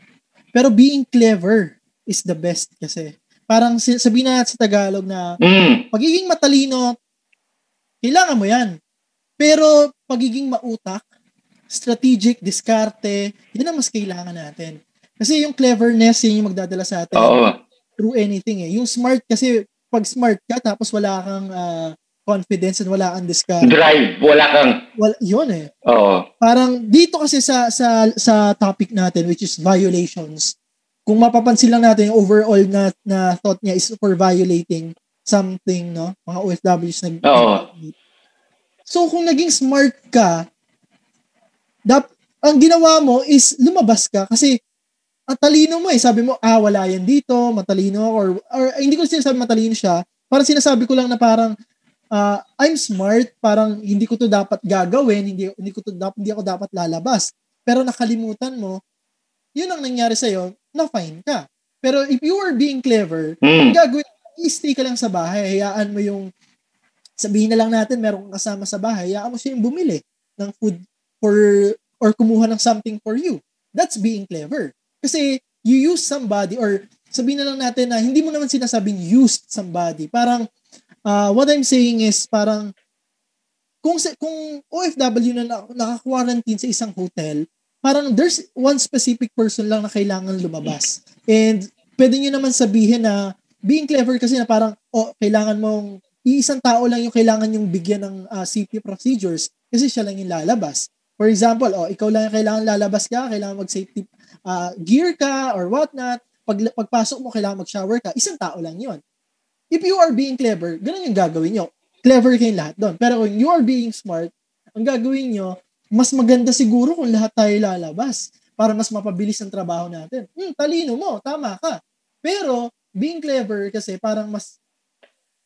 Pero being clever is the best kasi. Parang sabihin na natin sa Tagalog na Mm. pagiging matalino, kailangan mo yan. Pero pagiging mautak, strategic, diskarte, yun ang mas kailangan natin. Kasi yung cleverness, yun yung magdadala sa atin Oo. through anything eh. Yung smart kasi, pag smart ka, tapos wala kang ah, confidence and wala kang diskarte. Drive, wala kang, Wala, yun eh. oo. Parang dito kasi sa sa sa topic natin which is violations. Kung mapapansin lang natin yung overall na na thought niya is for violating something, no? Mga OFWs nag Oo. So kung naging smart ka, dap ang ginawa mo is lumabas ka kasi ang talino mo eh. Sabi mo, ah, wala yan dito, matalino or, or eh, hindi ko sinasabi matalino siya. Parang sinasabi ko lang na parang, ah, I'm smart, parang hindi ko to dapat gagawin, hindi, hindi, ko to, hindi ako dapat lalabas. Pero nakalimutan mo, yun ang nangyari sa'yo, na-fine ka. Pero if you are being clever, Mm. gagawin, i-stay ka lang sa bahay, hayaan mo yung, sabihin na lang natin, meron kang kasama sa bahay, hayaan mo siya yung bumili ng food for, or kumuha ng something for you. That's being clever. Kasi you use somebody, or sabihin na lang natin na hindi mo naman sinasabing used somebody. Parang, uh, what I'm saying is, parang, kung, kung OFW na na- naka-quarantine sa isang hotel, parang there's one specific person lang na kailangan lumabas. And pwede nyo naman sabihin na being clever kasi na parang, oh, kailangan mong, iisang tao lang yung kailangan yung bigyan ng uh, safety procedures kasi siya lang yung lalabas. For example, oh, ikaw lang yung kailangan lalabas ka, kailangan mag-safety uh, gear ka or whatnot. Pag, pagpasok mo, kailangan mag-shower ka. Isang tao lang yon. If you are being clever, ganun yung gagawin nyo. Clever kayong lahat doon. Pero kung you are being smart, ang gagawin nyo, mas maganda siguro kung lahat tayo lalabas para mas mapabilis ang trabaho natin. Hmm, talino mo, tama ka. Pero, being clever kasi parang mas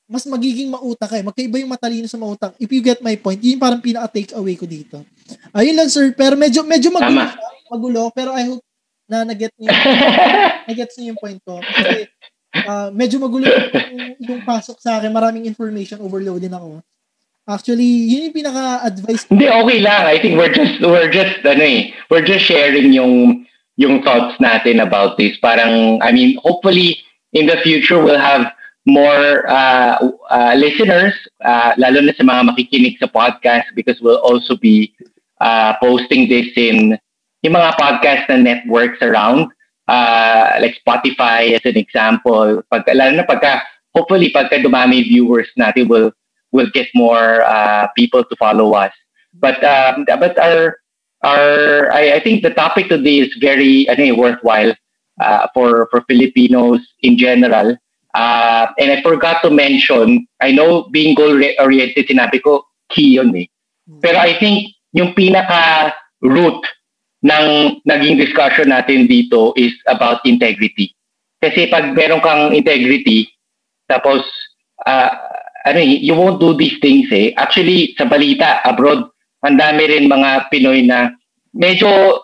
mas magiging mautak eh. Magkaiba yung matalino sa mautak. If you get my point, yun parang pinaka-take away ko dito. Ayun lang, sir. Pero medyo, medyo magulo Tama. Magulo. Pero I hope na nag-get niyo, [LAUGHS] nag-get niyo yung point ko. Kasi ah, medyo magulo yung, yung pasok sa akin. Maraming information. Overloaded ako. Actually, yun yung pinaka-advice. Hindi, okay lang. I think we're just, we're just, ano eh, we're just sharing yung, yung thoughts natin about this. Parang, I mean, hopefully, in the future, we'll have more uh, uh, listeners, uh, lalo na sa mga makikinig sa podcast because we'll also be uh, posting this in yung mga podcast na networks around, uh, like Spotify as an example. Pag, lalo na pagka, hopefully, pagka dumami viewers natin, we'll, we'll get more uh, people to follow us. But um, but our our I, I think the topic today is very ano, eh, worthwhile uh, for for Filipinos in general. Uh, and I forgot to mention, I know being goal-oriented, sinabi ko, key yun eh. Pero I think yung pinaka-root ng naging discussion natin dito is about integrity. Kasi pag meron kang integrity, tapos, uh, ano eh, you won't do these things eh. Actually, sa balita, abroad, ang dami rin mga Pinoy na medyo,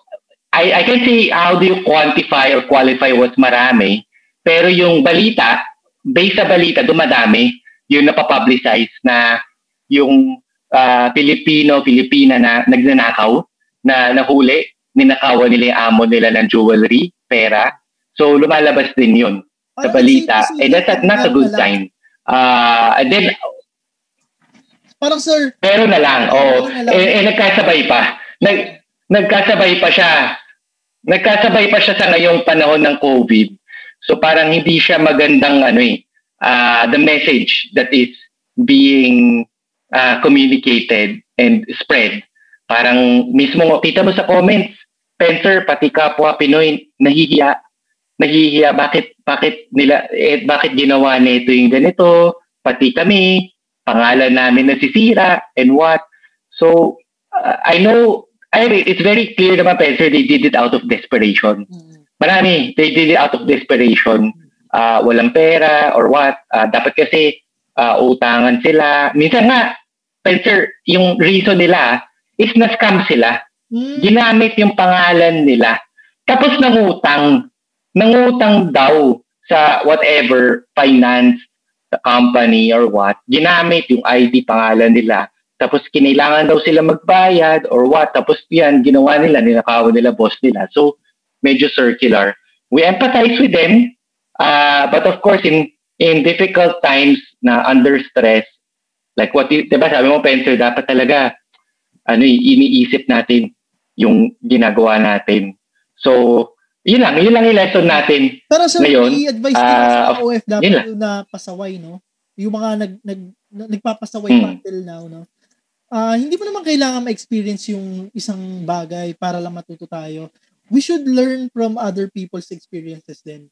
I, I can say, how do you quantify or qualify what's marami? Pero yung balita, based sa balita, dumadami yung napapublicize na yung uh, Pilipino, Pilipina na nagnanakaw, na nahuli, ninakawan nila yung amo nila ng jewelry, pera. So, lumalabas din yun sa balita. kasi- And that's not a good sign. Uh, and then, Parang sir, pero na lang. Oh, na lang. eh, eh, nagkasabay pa. Nag, nagkasabay pa siya. Nagkasabay pa siya sa ngayong panahon ng COVID. So parang hindi siya magandang ano eh, uh, the message that is being uh, communicated and spread. Parang mismo, kita mo sa comments, Spencer, pati kapwa Pinoy, nahihiya. Nahihiya, bakit, bakit nila, eh, bakit ginawa nito yung ganito, pati kami, pangalan namin nasisira, and what. So, uh, I know, I mean, it's very clear naman, Spencer, they did it out of desperation. mm, Marami, they did it out of desperation. Uh, walang pera or what. Uh, dapat kasi uh, utangan sila. Minsan nga, Spencer, yung reason nila is na-scam sila. mm, Ginamit yung pangalan nila. Tapos nangutang. Nangutang daw sa whatever finance the company or what. Ginamit yung ID pangalan nila. Tapos kinailangan daw sila magbayad or what. Tapos yan, ginawa nila, ninakawan nila boss nila. So, medyo circular. We empathize with them. Uh, but of course, in in difficult times na under stress, like what, you- diba sabi mo, Spencer, dapat talaga, ano iniisip natin yung ginagawa natin. So, yun lang, yun lang yung lesson natin. Pero sir, Ngayon, din ah, sa OFW na pasaway, no? Yung mga nag, nag, na- nagpapasaway Hmm. until now, no? Ah, hindi mo naman kailangan ma-experience yung isang bagay para lang matuto tayo. We should learn from other people's experiences din.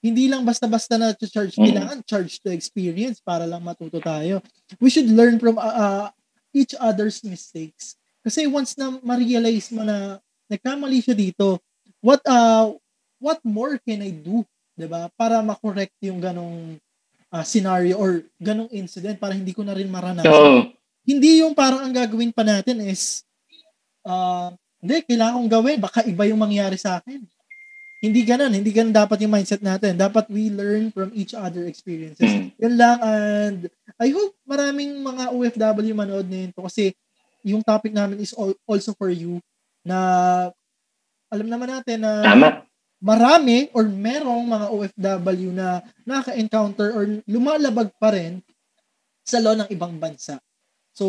Hindi lang basta-basta na to charge, Mm. kailangan charge to experience para lang matuto tayo. We should learn from ah, each other's mistakes. Kasi once na ma-realize mo na nagkamali siya dito, what uh what more can I do, 'di ba? Para ma-correct yung ganong ah, scenario or ganong incident para hindi ko na rin maranasan. So, Hindi yung parang ang gagawin pa natin is ah hindi, kailangan kong gawin. Baka iba yung mangyari sa akin. Hindi ganun. Hindi ganun dapat yung mindset natin. Dapat we learn from each other experiences. Mm. Yun lang. And I hope maraming mga OFW manood nito kasi yung topic namin is al- also for you na alam naman natin na tama. marami or merong mga OFW na naka-encounter or lumalabag pa rin sa law ng ibang bansa. So,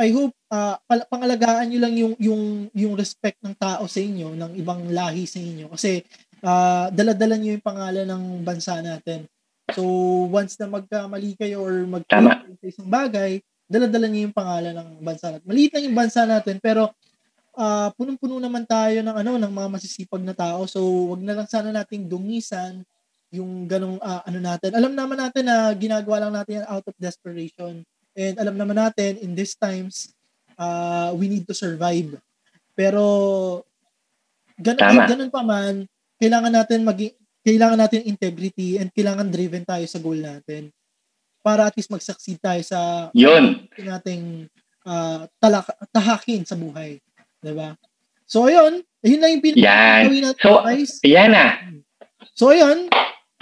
I hope pal- pangalagaan nyo lang yung, yung, yung respect ng tao sa inyo, ng ibang lahi sa inyo. Kasi ah, dala-dala nyo yung pangalan ng bansa natin. So, once na magkamali kayo or mag Tama. sa isang bagay, dala-dala nyo yung pangalan ng bansa natin. Maliit lang yung bansa natin, pero ah punong-puno naman tayo ng ano ng mga masisipag na tao. So, wag na lang sana nating dungisan yung ganong ah, ano natin. Alam naman natin na ginagawa lang natin yan out of desperation. And alam naman natin in these times uh, we need to survive. Pero ganun, Tama. ganun pa man, kailangan natin mag kailangan natin integrity and kailangan driven tayo sa goal natin para at least mag-succeed tayo sa Yun. nating ah, talak- tahakin sa buhay. ba? So, ayun. Ayun lang yung pinaka Yan. gawin natin, So, guys. yan na. So, ayun.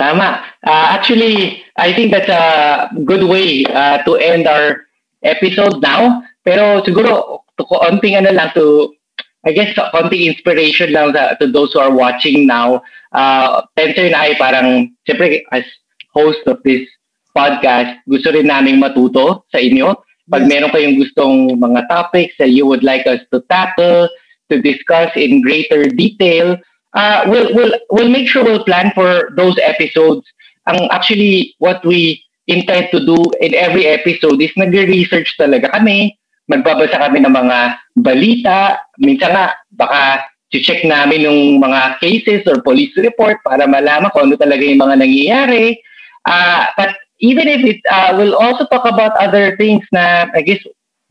Tama. Uh, actually, I think that's a good way uh, to end our episode now. Pero siguro, konting ano lang to, I guess, konting inspiration lang sa, to those who are watching now. Uh, Spencer and I parang, siyempre, as host of this podcast, gusto rin naming matuto sa inyo. Pag meron kayong gustong mga topics that you would like us to tackle, to discuss in greater detail, uh, we'll, we'll, we'll make sure we'll plan for those episodes. Ang actually, what we intend to do in every episode is nagre-research talaga kami, magbabasa kami ng mga balita, minsan nga, baka check namin yung mga cases or police report para malaman kung ano talaga yung mga nangyayari. Uh, but even if it, uh, we'll also talk about other things na, I guess,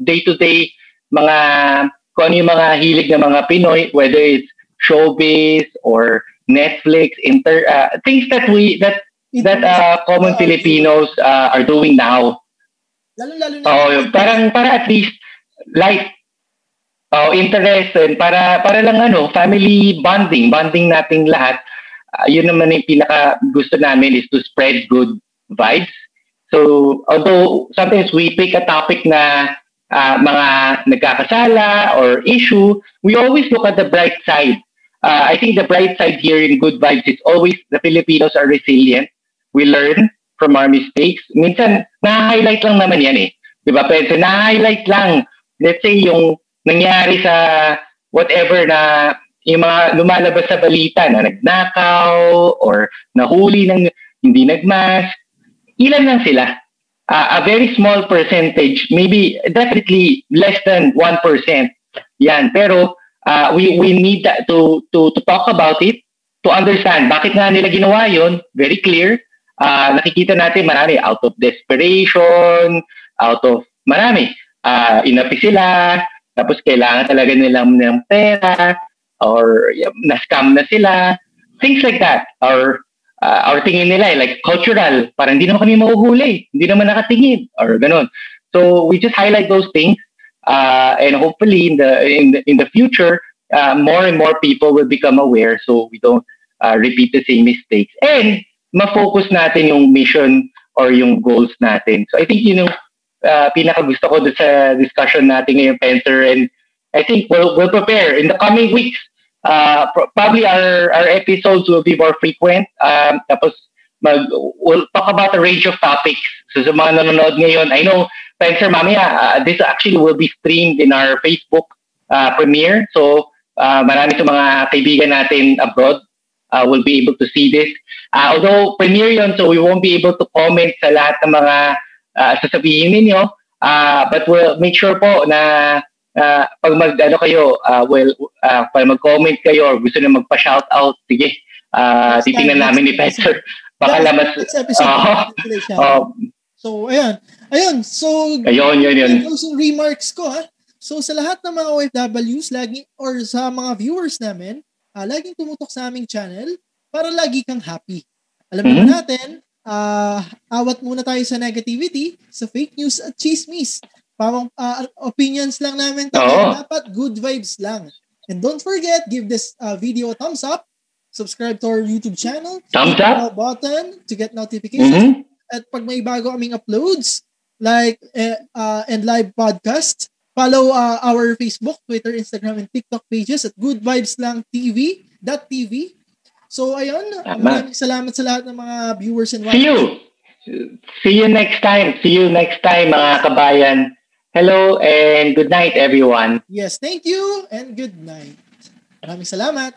day-to-day, mga, kung ano yung mga hilig ng mga Pinoy, whether it's showbiz or Netflix, inter, uh, things that we, that, that uh, common Filipinos uh, are doing now. Lalo-lalo na. Oo, yung parang para at least light oh, interest and para para lang ano, family bonding, bonding nating lahat. Ah, yun naman yung pinaka gusto namin is to spread good vibes. So, although sometimes we pick a topic na ah, mga nagkakasala or issue, we always look at the bright side. Ah, I think the bright side here in Good Vibes is always the Filipinos are resilient. We learn from our mistakes. Minsan, na-highlight lang naman yan eh. Di ba, Pedro? Na-highlight lang. Let's say yung nangyari sa whatever na yung mga lumalabas sa balita na nagnakaw or nahuli ng hindi nagmask. Ilan lang sila? Uh, a very small percentage, maybe definitely less than 1%. Yan. Pero uh, we we need to to to talk about it, to understand bakit nga nila ginawa yon very clear uh, nakikita natin marami out of desperation, out of marami. Uh, inapi sila, tapos kailangan talaga nilang ng pera, or na-scam na sila. Things like that. Or, uh, or tingin nila, like cultural, parang hindi naman kami mahuhuli, hindi naman nakatingin, or ganun. So we just highlight those things, uh, and hopefully in the, in the, in the future, uh, more and more people will become aware so we don't uh, repeat the same mistakes. And ma-focus natin yung mission or yung goals natin. So I think yun yung uh, pinaka gusto ko sa discussion natin ngayon, Pencer. And I think we'll, we'll prepare in the coming weeks. Uh, probably our, our episodes will be more frequent. Um, tapos mag, we'll talk about a range of topics. So sa mga nanonood ngayon, I know, Pencer, mamaya, uh, this actually will be streamed in our Facebook uh, premiere. So uh, marami sa mga kaibigan natin abroad uh, will be able to see this. Uh, although premiere yun, so we won't be able to comment sa lahat ng mga uh, sasabihin ninyo. Uh, but we'll make sure po na uh, pag mag ano kayo, uh, well, uh, pag mag-comment kayo or gusto na magpa-shout out, sige, uh, titingnan namin ni Peter. Baka lamas. Uh, uh, so, ayan. Ayun, so, ayun, yun, yun. Closing remarks ko, ha? So, sa lahat ng mga OFWs, lagi, or sa mga viewers namin, uh, laging tumutok sa aming channel para lagi kang happy. Alam mm-hmm. natin, uh, awat muna tayo sa negativity, sa fake news at chismis. Pamang uh, opinions lang namin tayo. Oh. Dapat good vibes lang. And don't forget, give this uh, video a thumbs up. Subscribe to our YouTube channel. Thumbs up. button to get notifications. Mm-hmm. At pag may bago kaming uploads, like uh, uh, and live podcast, Follow uh, our Facebook, Twitter, Instagram, and TikTok pages at Good Vibes Lang TV, .tv. So, ayun. Tama. Maraming salamat sa lahat ng mga viewers and watchers. See you! See you next time. See you next time, mga kabayan. Hello and good night, everyone. Yes, thank you and good night. Maraming salamat.